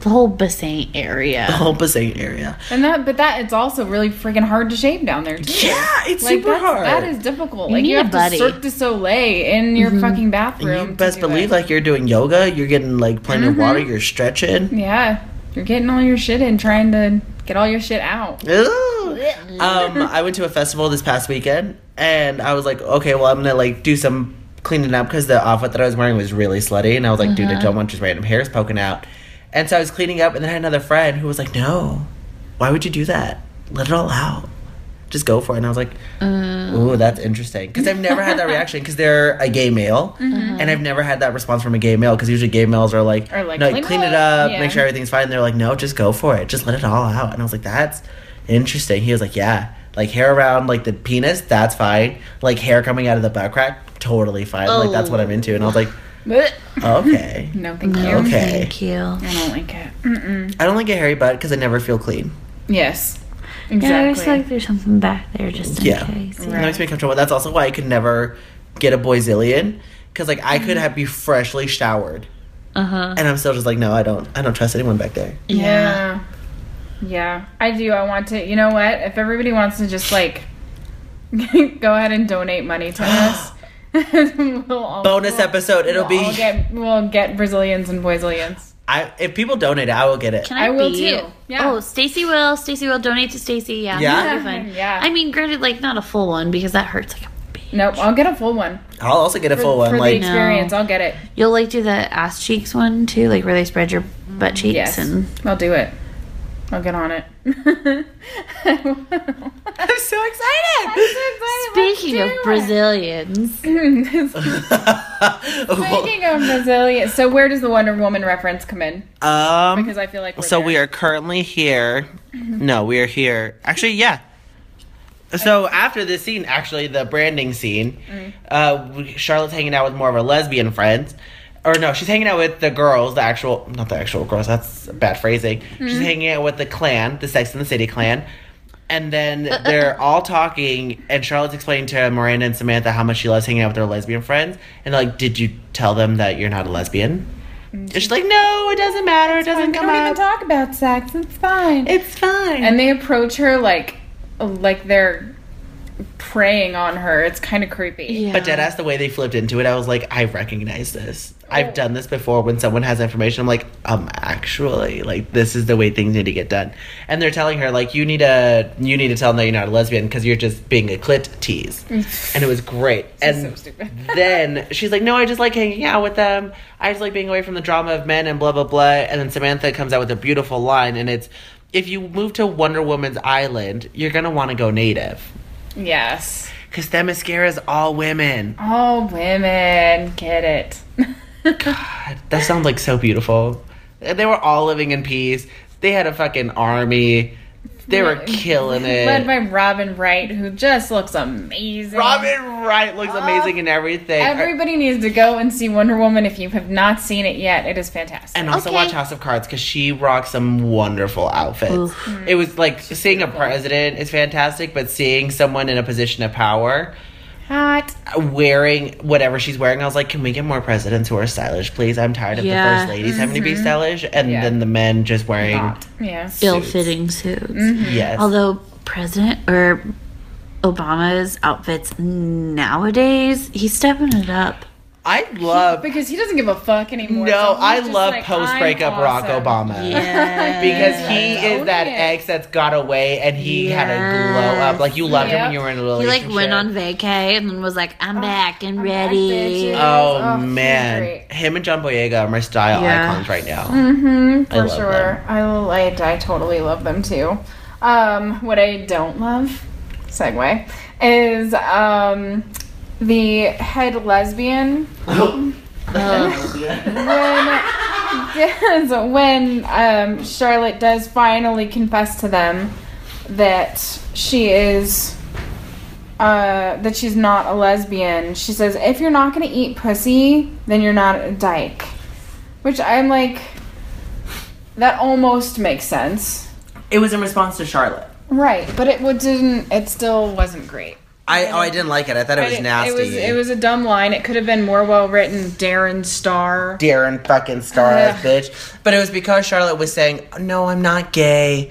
Speaker 3: The whole Bassain area.
Speaker 1: The whole bassin area.
Speaker 2: And that, but that it's also really freaking hard to shave down there too.
Speaker 1: Yeah, it's
Speaker 2: like
Speaker 1: super hard.
Speaker 2: That is difficult.
Speaker 3: You
Speaker 2: like
Speaker 3: need
Speaker 2: you
Speaker 3: a
Speaker 2: have
Speaker 3: buddy.
Speaker 2: to Cirque du Soleil in your fucking bathroom.
Speaker 1: you best believe
Speaker 2: it.
Speaker 1: like you're doing yoga. You're getting like plenty of water. You're stretching.
Speaker 2: yeah, you're getting all your shit in, trying to get all your shit out.
Speaker 1: Um, I went to a festival this past weekend, and I was like, okay, well, I'm gonna like do some cleaning up because the outfit that I was wearing was really slutty, and I was like, dude, I don't want just random hairs poking out. And so I was cleaning up, and then I had another friend who was like, no, why would you do that? Let it all out. Just go for it. And I was like, uh. ooh, that's interesting. Because I've never had that reaction because they're a gay male. Mm-hmm. And I've never had that response from a gay male because usually gay males are like,
Speaker 2: Or like,
Speaker 1: no,
Speaker 2: clean
Speaker 1: clean,
Speaker 2: it
Speaker 1: it
Speaker 2: up."
Speaker 1: up,
Speaker 2: Yeah.
Speaker 1: make sure everything's fine. They're like, no, just go for it. Just let it all out. And I was like, that's interesting. He was like, yeah, like hair around like the penis, that's fine. Like hair coming out of the butt crack, totally fine. Like that's what I'm into. And I was like,
Speaker 2: Blech.
Speaker 1: okay.
Speaker 2: No, thank you.
Speaker 1: Okay.
Speaker 3: thank you.
Speaker 2: I don't like it. Mm-mm.
Speaker 1: I don't like a hairy butt because I never feel clean.
Speaker 2: Yes,
Speaker 3: Yeah, I
Speaker 2: exactly.
Speaker 3: just like there's something back there just in
Speaker 1: Yeah.
Speaker 3: case.
Speaker 1: That makes me comfortable. That's also why I could never get a boyzilian because like I could have be freshly showered
Speaker 3: Uh huh.
Speaker 1: and I'm still just like, no, I don't, I don't trust anyone back there.
Speaker 2: Yeah. Yeah, I do. I want to. You know what? If everybody wants to just like go ahead and donate money to us, we'll all,
Speaker 1: Bonus
Speaker 2: we'll-
Speaker 1: episode. It'll
Speaker 2: we'll all
Speaker 1: be.
Speaker 2: get we'll get Brazilians and Boyzilians.
Speaker 1: I if people donate, I will get it.
Speaker 3: Can I,
Speaker 2: I will
Speaker 3: be-
Speaker 2: too. Yeah.
Speaker 3: Oh, Stacy will. Stacy will donate to Stacy. Yeah.
Speaker 1: Yeah?
Speaker 3: be fun.
Speaker 2: Yeah.
Speaker 3: I mean, granted, like not a full one because that hurts like a bitch.
Speaker 2: Nope, I'll get a full one
Speaker 1: I'll also get a
Speaker 2: for,
Speaker 1: full one.
Speaker 2: for the
Speaker 1: Like
Speaker 2: experience. I'll get it.
Speaker 3: You'll like do the ass cheeks one too, like where they spread your butt cheeks
Speaker 2: Yes,
Speaker 3: and.
Speaker 2: I'll do it. I'll get on it. I'm
Speaker 1: I'm so excited.
Speaker 3: Speaking of Brazilians,
Speaker 2: Speaking of Brazilians. so where does the Wonder Woman reference come in?
Speaker 1: um,
Speaker 2: Because I feel like we're
Speaker 1: so
Speaker 2: there.
Speaker 1: we are currently here. No, we are here. Actually, yeah. So after this scene, actually the branding scene, uh, Charlotte's hanging out with more of her lesbian friends, or no, she's hanging out with the girls, the actual, not the actual girls. That's bad phrasing. She's mm-hmm. hanging out with the clan, the Sex and the City clan. And then uh, uh, uh. they're all talking, and Charlotte's explaining to Miranda and Samantha how much she loves hanging out with her lesbian friends. And like, "Did you tell them that you're not a lesbian?" Mm-hmm. And she's like, "No, it doesn't matter. It doesn't
Speaker 2: we
Speaker 1: come
Speaker 2: don't even talk about sex. It's fine.
Speaker 1: It's fine."
Speaker 2: and they approach her like, like they're preying on her. It's kind of creepy.
Speaker 3: yeah.
Speaker 1: But deadass, the way they flipped into it, I was like, I recognize this. I've done this before when someone has information. I'm like, um, actually, like this is the way things need to get done. And they're telling her like, you need to, you need to tell them that you're not a lesbian because you're just being a clit tease. and it was great. and
Speaker 2: so stupid.
Speaker 1: then she's like, no, I just like hanging out with them. I just like being away from the drama of men and blah blah blah. And then Samantha comes out with a beautiful line, and it's, if you move to Wonder Woman's island, you're gonna want to go native.
Speaker 2: Yes.
Speaker 1: Cause Themyscira is all women.
Speaker 2: All women get it.
Speaker 1: God, that sounds like so beautiful. They were all living in peace. They had a fucking army. They were killing it.
Speaker 2: Led by Robin Wright, who just looks amazing.
Speaker 1: Robin Wright looks oh. amazing in everything.
Speaker 2: Everybody needs to go and see Wonder Woman if you have not seen it yet. It is fantastic.
Speaker 1: and also
Speaker 3: Okay.
Speaker 1: watch House of Cards because she rocks some wonderful outfits. Hmm. It was like seeing a president is fantastic, but seeing someone in a position of power
Speaker 2: Hot.
Speaker 1: wearing whatever she's wearing, I was like, can we get more presidents who are stylish, please? I'm tired of
Speaker 3: Yeah.
Speaker 1: the first ladies having to be mm-hmm. stylish, and
Speaker 2: Yeah.
Speaker 1: then the men just wearing
Speaker 2: Hot. Yeah.
Speaker 3: ill-fitting suits. Mm-hmm.
Speaker 1: yes.
Speaker 3: Although President or Obama's outfits nowadays, he's stepping it up.
Speaker 1: I love
Speaker 2: because he doesn't give a fuck anymore.
Speaker 1: No,
Speaker 2: so
Speaker 1: I love
Speaker 2: like,
Speaker 1: post breakup
Speaker 2: "I'm
Speaker 1: Barack. Obama.
Speaker 3: Yeah.
Speaker 1: Because he
Speaker 2: Yeah.
Speaker 1: is that
Speaker 2: Own it.
Speaker 1: ex that's got away and he had a glow up. Like you loved him when you were in a
Speaker 3: little
Speaker 1: bit.
Speaker 3: He like went on vacay and then was like, "I'm back and
Speaker 2: I'm
Speaker 3: ready."
Speaker 2: bitches.
Speaker 1: Oh,
Speaker 2: Oh,
Speaker 1: man, him and John Boyega are my style
Speaker 3: Yeah.
Speaker 1: icons right now.
Speaker 2: Mm-hmm,
Speaker 1: I
Speaker 2: for
Speaker 1: love
Speaker 2: sure.
Speaker 1: them.
Speaker 2: I, I I totally love them too. Um, what I don't love, segue, is um, the head lesbian when when um, Charlotte does finally confess to them that she is uh, that she's not a lesbian. She says, "If you're not gonna eat pussy, then you're not a dyke," which I'm like, that almost makes sense,
Speaker 1: It was in response to Charlotte.
Speaker 2: right? But it didn't. It still wasn't great.
Speaker 1: I oh I didn't like it. I thought it was nasty.
Speaker 2: It was it was a dumb line. It could have been more well written. Darren Star.
Speaker 1: Darren fucking star bitch. But it was because Charlotte was saying, "No, I'm not gay."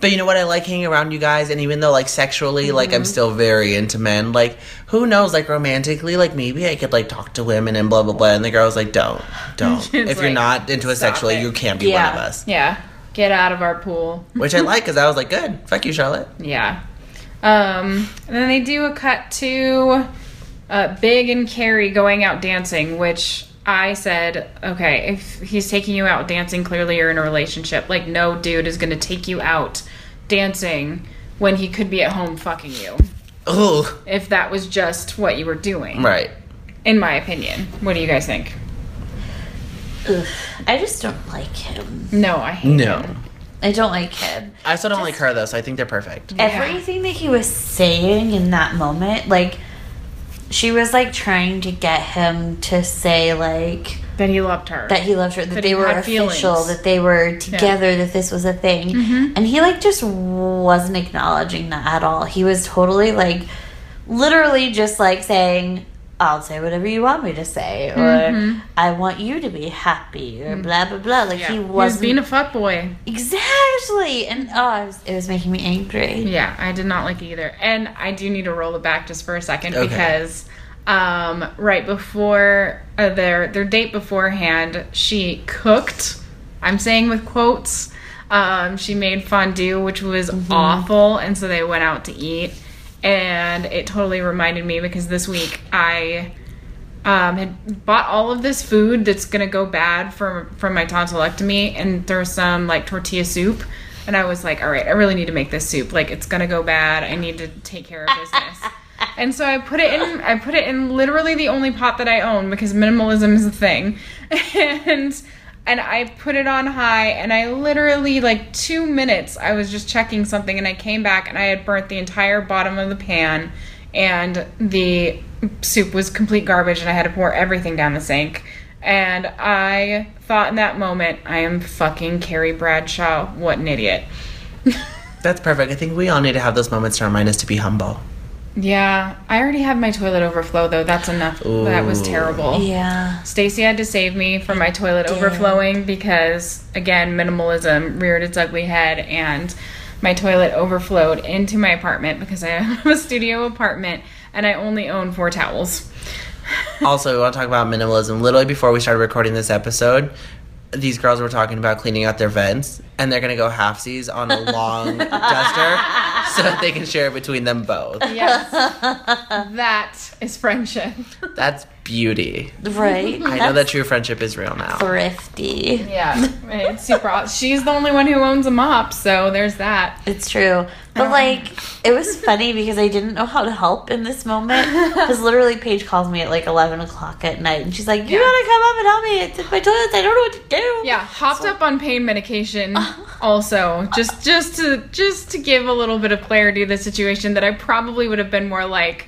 Speaker 1: But you know what? I like hanging around you guys, and even though like sexually, like
Speaker 2: Mm-hmm.
Speaker 1: I'm still very into men. Like who knows? Like romantically, like maybe I could like talk to women and blah blah blah. And the girl was like, "Don't, don't. If you're not into us sexually,
Speaker 2: it."
Speaker 1: you can't be one of us."
Speaker 2: Yeah, get out of our pool.
Speaker 1: Which I like because I was like, "Good, fuck you, Charlotte."
Speaker 2: Yeah. Um, and then they do a cut to uh, Big and Carrie going out dancing, which I said, okay, if he's taking you out dancing, clearly you're in a relationship. Like, no dude is going to take you out dancing when he could be at home fucking you.
Speaker 1: Ooh,
Speaker 2: If that was just what you were doing,
Speaker 1: right.
Speaker 2: in my opinion. What do you guys think?
Speaker 3: Ugh, I just don't like him.
Speaker 2: No, I hate
Speaker 1: No,
Speaker 2: him.
Speaker 3: I don't like him.
Speaker 1: I still don't like her though. So I think they're perfect.
Speaker 3: Everything that he was saying in that moment, like she was like trying to get him to say like
Speaker 2: That he loved her.
Speaker 3: that he loved her, that,
Speaker 2: That
Speaker 3: they
Speaker 2: he
Speaker 3: were
Speaker 2: had
Speaker 3: official,
Speaker 2: feelings.
Speaker 3: that they were together, that this was a thing.
Speaker 2: Mm-hmm.
Speaker 3: And he like just wasn't acknowledging that at all. He was totally like literally just like saying, I'll say whatever you want me to say, or I want you to be happy, or blah blah blah. Like
Speaker 2: Mm-hmm. Yeah.
Speaker 3: he
Speaker 2: was being a fuckboy.
Speaker 3: exactly, and oh, it was, it was making me angry.
Speaker 2: Yeah, I did not like it either. And I do need to roll it back just for a second
Speaker 1: Okay.
Speaker 2: because um, right before uh, their their date beforehand, she cooked. I'm saying with quotes. Um, she made fondue, which was awful, and so they went out to eat. And it totally reminded me because this week I um, had bought all of this food that's gonna go bad from from my tonsillectomy, and there's some like tortilla soup, and I was like, all right, I really need to make this soup. Like it's gonna go bad. I need to take care of business. and so I put it in. I put it in literally the only pot that I own because minimalism is a thing, and. And I put it on high, and I literally, like two minutes, I was just checking something, and I came back and I had burnt the entire bottom of the pan, and the soup was complete garbage and I had to pour everything down the sink. And I thought in that moment, I am fucking Carrie Bradshaw. What an idiot.
Speaker 1: That's perfect. I think we all need to have those moments to remind us to be humble.
Speaker 2: Yeah, I already had my toilet overflow though. That's enough. That was terrible.
Speaker 3: Yeah.
Speaker 2: Stacy had to save me from my toilet
Speaker 3: did.
Speaker 2: overflowing because again, minimalism reared its ugly head and my toilet overflowed into my apartment because I have a studio apartment and I only own four towels.
Speaker 1: also, we want to talk about minimalism. Literally before we started recording this episode, these girls were talking about cleaning out their vents, and they're gonna go halfsies on a long duster so that they can share it between them both.
Speaker 2: Yes. that is friendship.
Speaker 1: That's beauty.
Speaker 3: Right.
Speaker 1: I know that true friendship is real now.
Speaker 3: thrifty.
Speaker 2: Yeah. It's super aw- She's the only one who owns a mop, so there's that.
Speaker 3: It's true. But
Speaker 2: Um.
Speaker 3: like, it was funny because I didn't know how to help in this moment. Because literally, Paige calls me at like 11 o'clock at night and she's like, You
Speaker 2: Yeah.
Speaker 3: gotta come up and help me. It's in my toilet. I don't know what to do.
Speaker 2: Yeah, hopped up on pain medication also. Just just to just to give a little bit of clarity to the situation that I probably would have been more like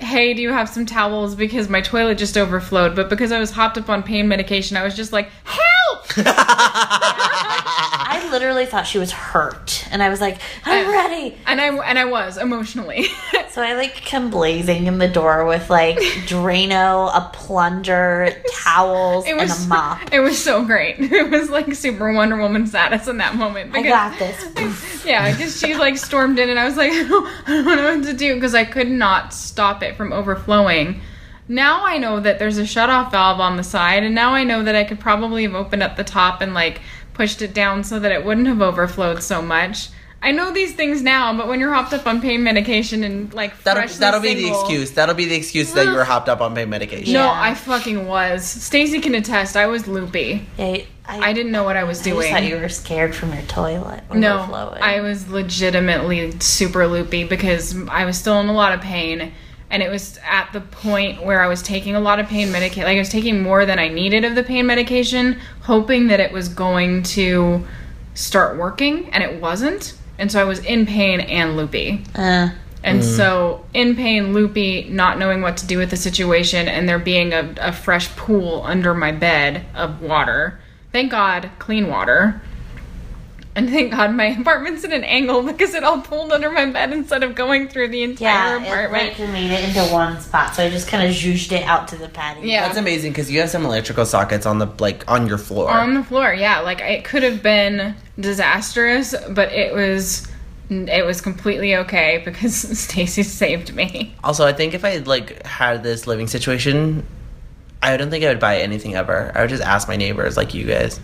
Speaker 2: Hey, do you have some towels? Because my toilet just overflowed. But because I was hopped up on pain medication, I was just like, Help!
Speaker 3: I literally thought she was hurt. And I was like, I'm ready.
Speaker 2: And I and I was emotionally.
Speaker 3: So I like come blazing in the door with like Drano, a plunger, towels,
Speaker 2: was
Speaker 3: and a mop.
Speaker 2: It was so great. It was like super Wonder Woman status in that moment.
Speaker 3: I got this.
Speaker 2: yeah, because she like stormed in, and I was like, I don't, I don't know what to do because I could not stop it from overflowing. now I know that there's a shut off valve on the side, and now I know that I could probably have opened up the top and like pushed it down so that it wouldn't have overflowed so much. I know these things now, but when you're hopped up on pain medication and like
Speaker 1: That'll,
Speaker 2: freshly
Speaker 1: that'll be the excuse. That'll be the excuse that you were hopped up on pain medication.
Speaker 2: No,
Speaker 3: Yeah.
Speaker 2: I fucking was. Stacy can attest. I was loopy.
Speaker 3: I,
Speaker 2: I didn't know what I was
Speaker 3: I
Speaker 2: doing.
Speaker 3: just thought you were scared from your toilet
Speaker 2: No,
Speaker 3: overflowing.
Speaker 2: I was legitimately super loopy because I was still in a lot of pain. And it was at the point where I was taking a lot of pain medication. Like, I was taking more than I needed of the pain medication, hoping that it was going to start working, and it wasn't. And so I was in pain and loopy.
Speaker 3: Uh,
Speaker 2: And so, in pain, loopy, not knowing what to do with the situation, and there being a, a fresh pool under my bed of water. Thank God, clean water. And thank God my apartment's in an angle because it all pulled under my bed instead of going through the entire
Speaker 3: yeah, it
Speaker 2: apartment.
Speaker 3: like made it into one spot, so I just kind of zhooshed it out to the patio.
Speaker 2: yeah.
Speaker 1: That's amazing because you have some electrical sockets on the like on your floor.
Speaker 2: on the floor, yeah. Like it could have been disastrous, but it was it was completely okay because Stacy saved me.
Speaker 1: also, I think if I like had this living situation, I don't think I would buy anything ever. I would just ask my neighbors, like you guys,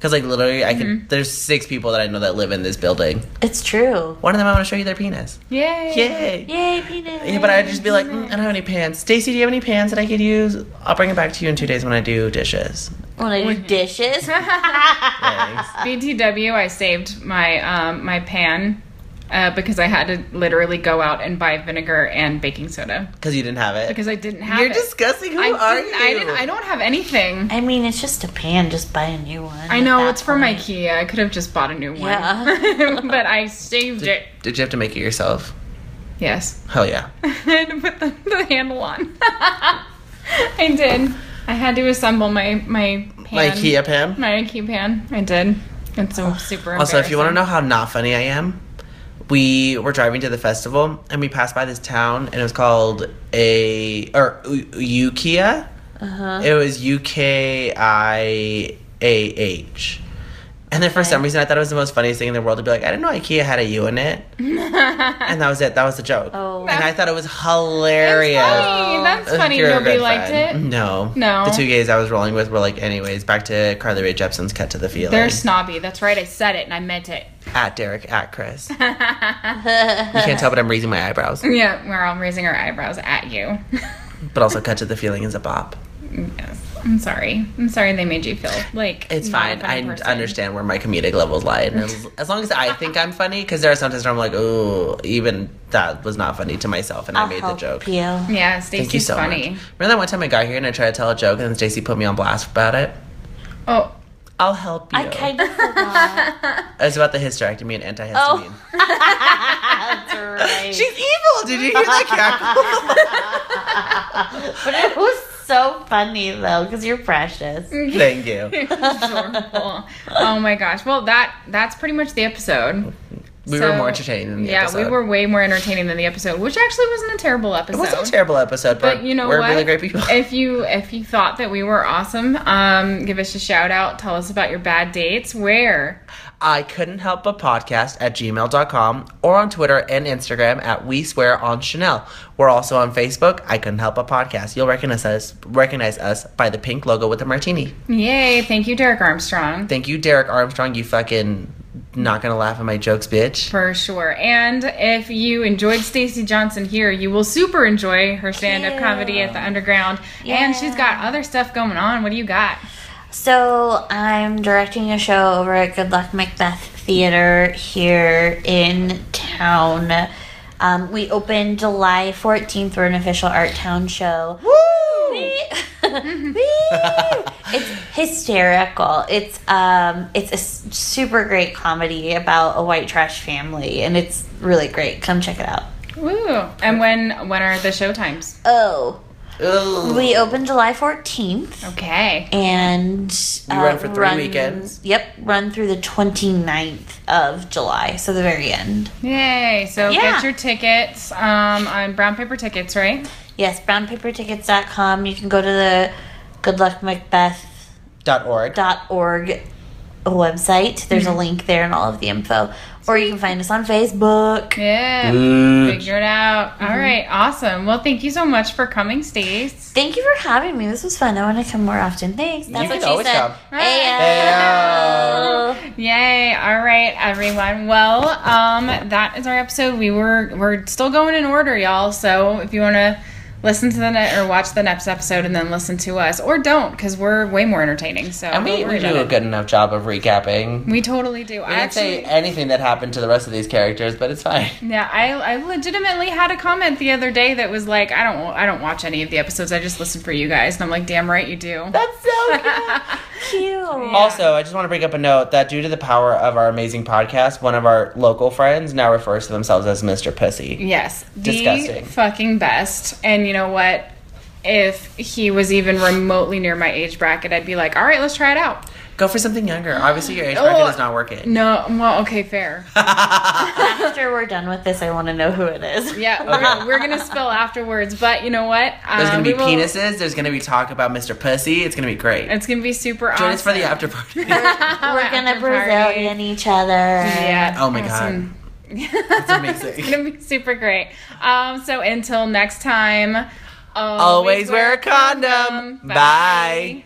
Speaker 1: because like literally, I
Speaker 2: Mm-hmm.
Speaker 1: There's six people that I know that live in this building.
Speaker 3: It's true.
Speaker 1: One of them, I want to show you their penis.
Speaker 2: Yay!
Speaker 1: Yay!
Speaker 3: Yay, penis.
Speaker 1: Yeah, but I'd just be like, mm, I don't have any pants. Stacy, do you have any pants that I could use? I'll bring it back to you in two days when I do dishes.
Speaker 3: When I do dishes.
Speaker 1: Thanks.
Speaker 2: BTW, I saved my um, my pan uh, because I had to literally go out and buy vinegar and baking soda
Speaker 1: Because you didn't have it.
Speaker 2: because I didn't have it.
Speaker 1: You're
Speaker 2: it.
Speaker 1: disgusting. Who
Speaker 2: I
Speaker 1: are
Speaker 2: didn't,
Speaker 1: you?
Speaker 2: I didn't. I don't have anything.
Speaker 3: I mean, it's just a pan. Just buy a new one.
Speaker 2: I know it's from
Speaker 3: point.
Speaker 2: IKEA. I could have just bought a new one.
Speaker 3: Yeah.
Speaker 2: but I saved it.
Speaker 1: Did you have to make it yourself?
Speaker 2: Yes.
Speaker 1: Hell yeah.
Speaker 2: I had to put the, the handle on. I did. I had to assemble my my pan.
Speaker 1: My IKEA pan.
Speaker 2: My IKEA pan. I did. It's so super.
Speaker 1: Also, if you want to know how not funny I am, we were driving to the festival and we passed by this town and it was called a or U- Ukiah.
Speaker 3: Uh-huh.
Speaker 1: It was U K I A H. And then for some reason I thought it was the most funniest thing in the world to be like, I didn't know IKEA had a U in it. and that was it. That was the joke.
Speaker 3: Oh.
Speaker 1: And I thought it was hilarious.
Speaker 2: It's funny. That's funny. Nobody liked
Speaker 1: friend.
Speaker 2: it.
Speaker 1: No.
Speaker 2: No.
Speaker 1: The two gays I was rolling with were like, anyways, back to Carly Rae Jepsen's Cut to the Feeling.
Speaker 2: They're snobby. That's right. I said it and I meant it.
Speaker 1: at Derek, at Chris. you can't tell, but I'm raising my eyebrows.
Speaker 2: Yeah, we're all raising our eyebrows at you.
Speaker 1: But also, Cut to the Feeling is a bop.
Speaker 2: yes. I'm sorry. I'm sorry they made you feel like
Speaker 1: It's fine. I
Speaker 2: person.
Speaker 1: understand where my comedic levels lie. And as, as long as I think I'm funny, because there are sometimes where I'm like, oh, even that was not funny to myself, and
Speaker 3: I'll
Speaker 1: I made the joke.
Speaker 3: you.
Speaker 2: Yeah,
Speaker 1: Thank you
Speaker 2: Stacey's
Speaker 1: so
Speaker 2: funny.
Speaker 1: much. Remember that one time I got here and I tried to tell a joke, and then Stacey put me on blast about it?
Speaker 2: Oh,
Speaker 1: I'll help you.
Speaker 3: I kind of forgot.
Speaker 1: It's about the hysterectomy and oh. antihistamine.
Speaker 3: That's right.
Speaker 1: She's evil. Did you hear that cackle?
Speaker 3: but it was so funny though, because you're precious.
Speaker 1: Thank you.
Speaker 2: adorable. oh my gosh. Well, that that's pretty much the episode.
Speaker 1: We were more entertaining than the episode.
Speaker 2: yeah,
Speaker 1: episode.
Speaker 2: we were way more entertaining than the episode, which actually wasn't a terrible episode.
Speaker 1: It wasn't a terrible episode, but,
Speaker 2: But you know
Speaker 1: we're
Speaker 2: what?
Speaker 1: really great people.
Speaker 2: If you if you thought that we were awesome, um, give us a shout out. Tell us about your bad dates. Where?
Speaker 1: I couldn't help but podcast at gmail.com or on Twitter and Instagram at We Swear on Chanel. We're also on Facebook. I couldn't help but podcast. You'll recognize us recognize us by the pink logo with the martini.
Speaker 2: Yay! Thank you, Derek Armstrong.
Speaker 1: Thank you, Derek Armstrong. You fucking not gonna laugh at my jokes, bitch.
Speaker 2: For sure. And if you enjoyed Stacey Johnson here, you will super enjoy her stand up
Speaker 3: Cute.
Speaker 2: comedy at the Underground. Yeah. And she's got other stuff going on. What do you got?
Speaker 3: So I'm directing a show over at Good Luck Macbeth Theater here in town. Um, we opened July 14th. We're an official Artown show.
Speaker 1: Woo!
Speaker 3: Wee! Wee! it's hysterical. It's um, it's a super great comedy about a white trash family, and it's really great. Come check it out.
Speaker 2: Woo! And when when are the show times?
Speaker 3: Oh,
Speaker 1: Ugh.
Speaker 3: we open July 14th.
Speaker 2: Okay.
Speaker 3: and
Speaker 1: You run for three weekends?
Speaker 3: Yep, run through the 29th of July, so the very end.
Speaker 2: Yay! So
Speaker 3: Yeah.
Speaker 2: get your tickets um, on Brown Paper Tickets, right?
Speaker 3: Yes, brownpapertickets.com. You can go to the goodluckmacbeth.org
Speaker 1: Dot org.
Speaker 3: A website. There's a link there and all of the info. Or you can find us on Facebook.
Speaker 2: Yeah.
Speaker 1: Mm.
Speaker 2: Figure it out. All right. Awesome. Well, thank you so much for coming, Stace.
Speaker 3: Thank you for having me. This was fun. I want to come more often. Thanks. That's
Speaker 1: can
Speaker 3: what she
Speaker 1: always
Speaker 3: said.
Speaker 1: come.
Speaker 3: Ayo.
Speaker 2: Yay! All right, everyone. Well, um, that is our episode. We were we're still going in order, y'all. So if you want to listen to the net or watch the next episode and then listen to us, or don't, because we're way more entertaining. So
Speaker 1: And we, we do a good enough job of recapping.
Speaker 2: We totally do.
Speaker 1: We
Speaker 2: I
Speaker 1: didn't say anything that happened to the rest of these characters, but it's fine.
Speaker 2: yeah, I I legitimately had a comment the other day that was like, I don't I don't watch any of the episodes. I just listen for you guys, and I'm like, damn right you do.
Speaker 1: That's so.
Speaker 3: Cute.
Speaker 1: Also, I just want to bring up a note that due to the power of our amazing podcast, one of our local friends now refers to themselves as Mr. Pussy.
Speaker 2: Yes,
Speaker 1: Disgusting.
Speaker 2: fucking best. And you know what? If he was even remotely near my age bracket, I'd be like, all right, let's try it out.
Speaker 1: Go for something younger. Obviously, your age bracket
Speaker 2: Oh.
Speaker 1: is not working.
Speaker 2: No, well, okay, fair.
Speaker 3: After we're done with this, I want to know who it is.
Speaker 2: Yeah, we're, we're gonna spill afterwards, but you know what?
Speaker 1: There's
Speaker 2: Um,
Speaker 1: gonna be
Speaker 2: we will-
Speaker 1: penises. There's gonna be talk about Mr. Pussy. It's gonna be great.
Speaker 2: It's gonna be super
Speaker 1: Join
Speaker 2: awesome.
Speaker 1: us for the after party.
Speaker 3: We're gonna
Speaker 2: After party.
Speaker 3: Brazilian each other.
Speaker 2: Yeah.
Speaker 1: Oh my
Speaker 2: awesome.
Speaker 1: That's amazing.
Speaker 2: it's gonna be super great. Um, so until next time, always,
Speaker 1: always wear, wear, a condom. condom. Bye.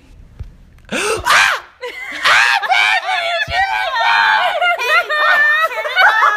Speaker 1: Bye. ah! ah, baby,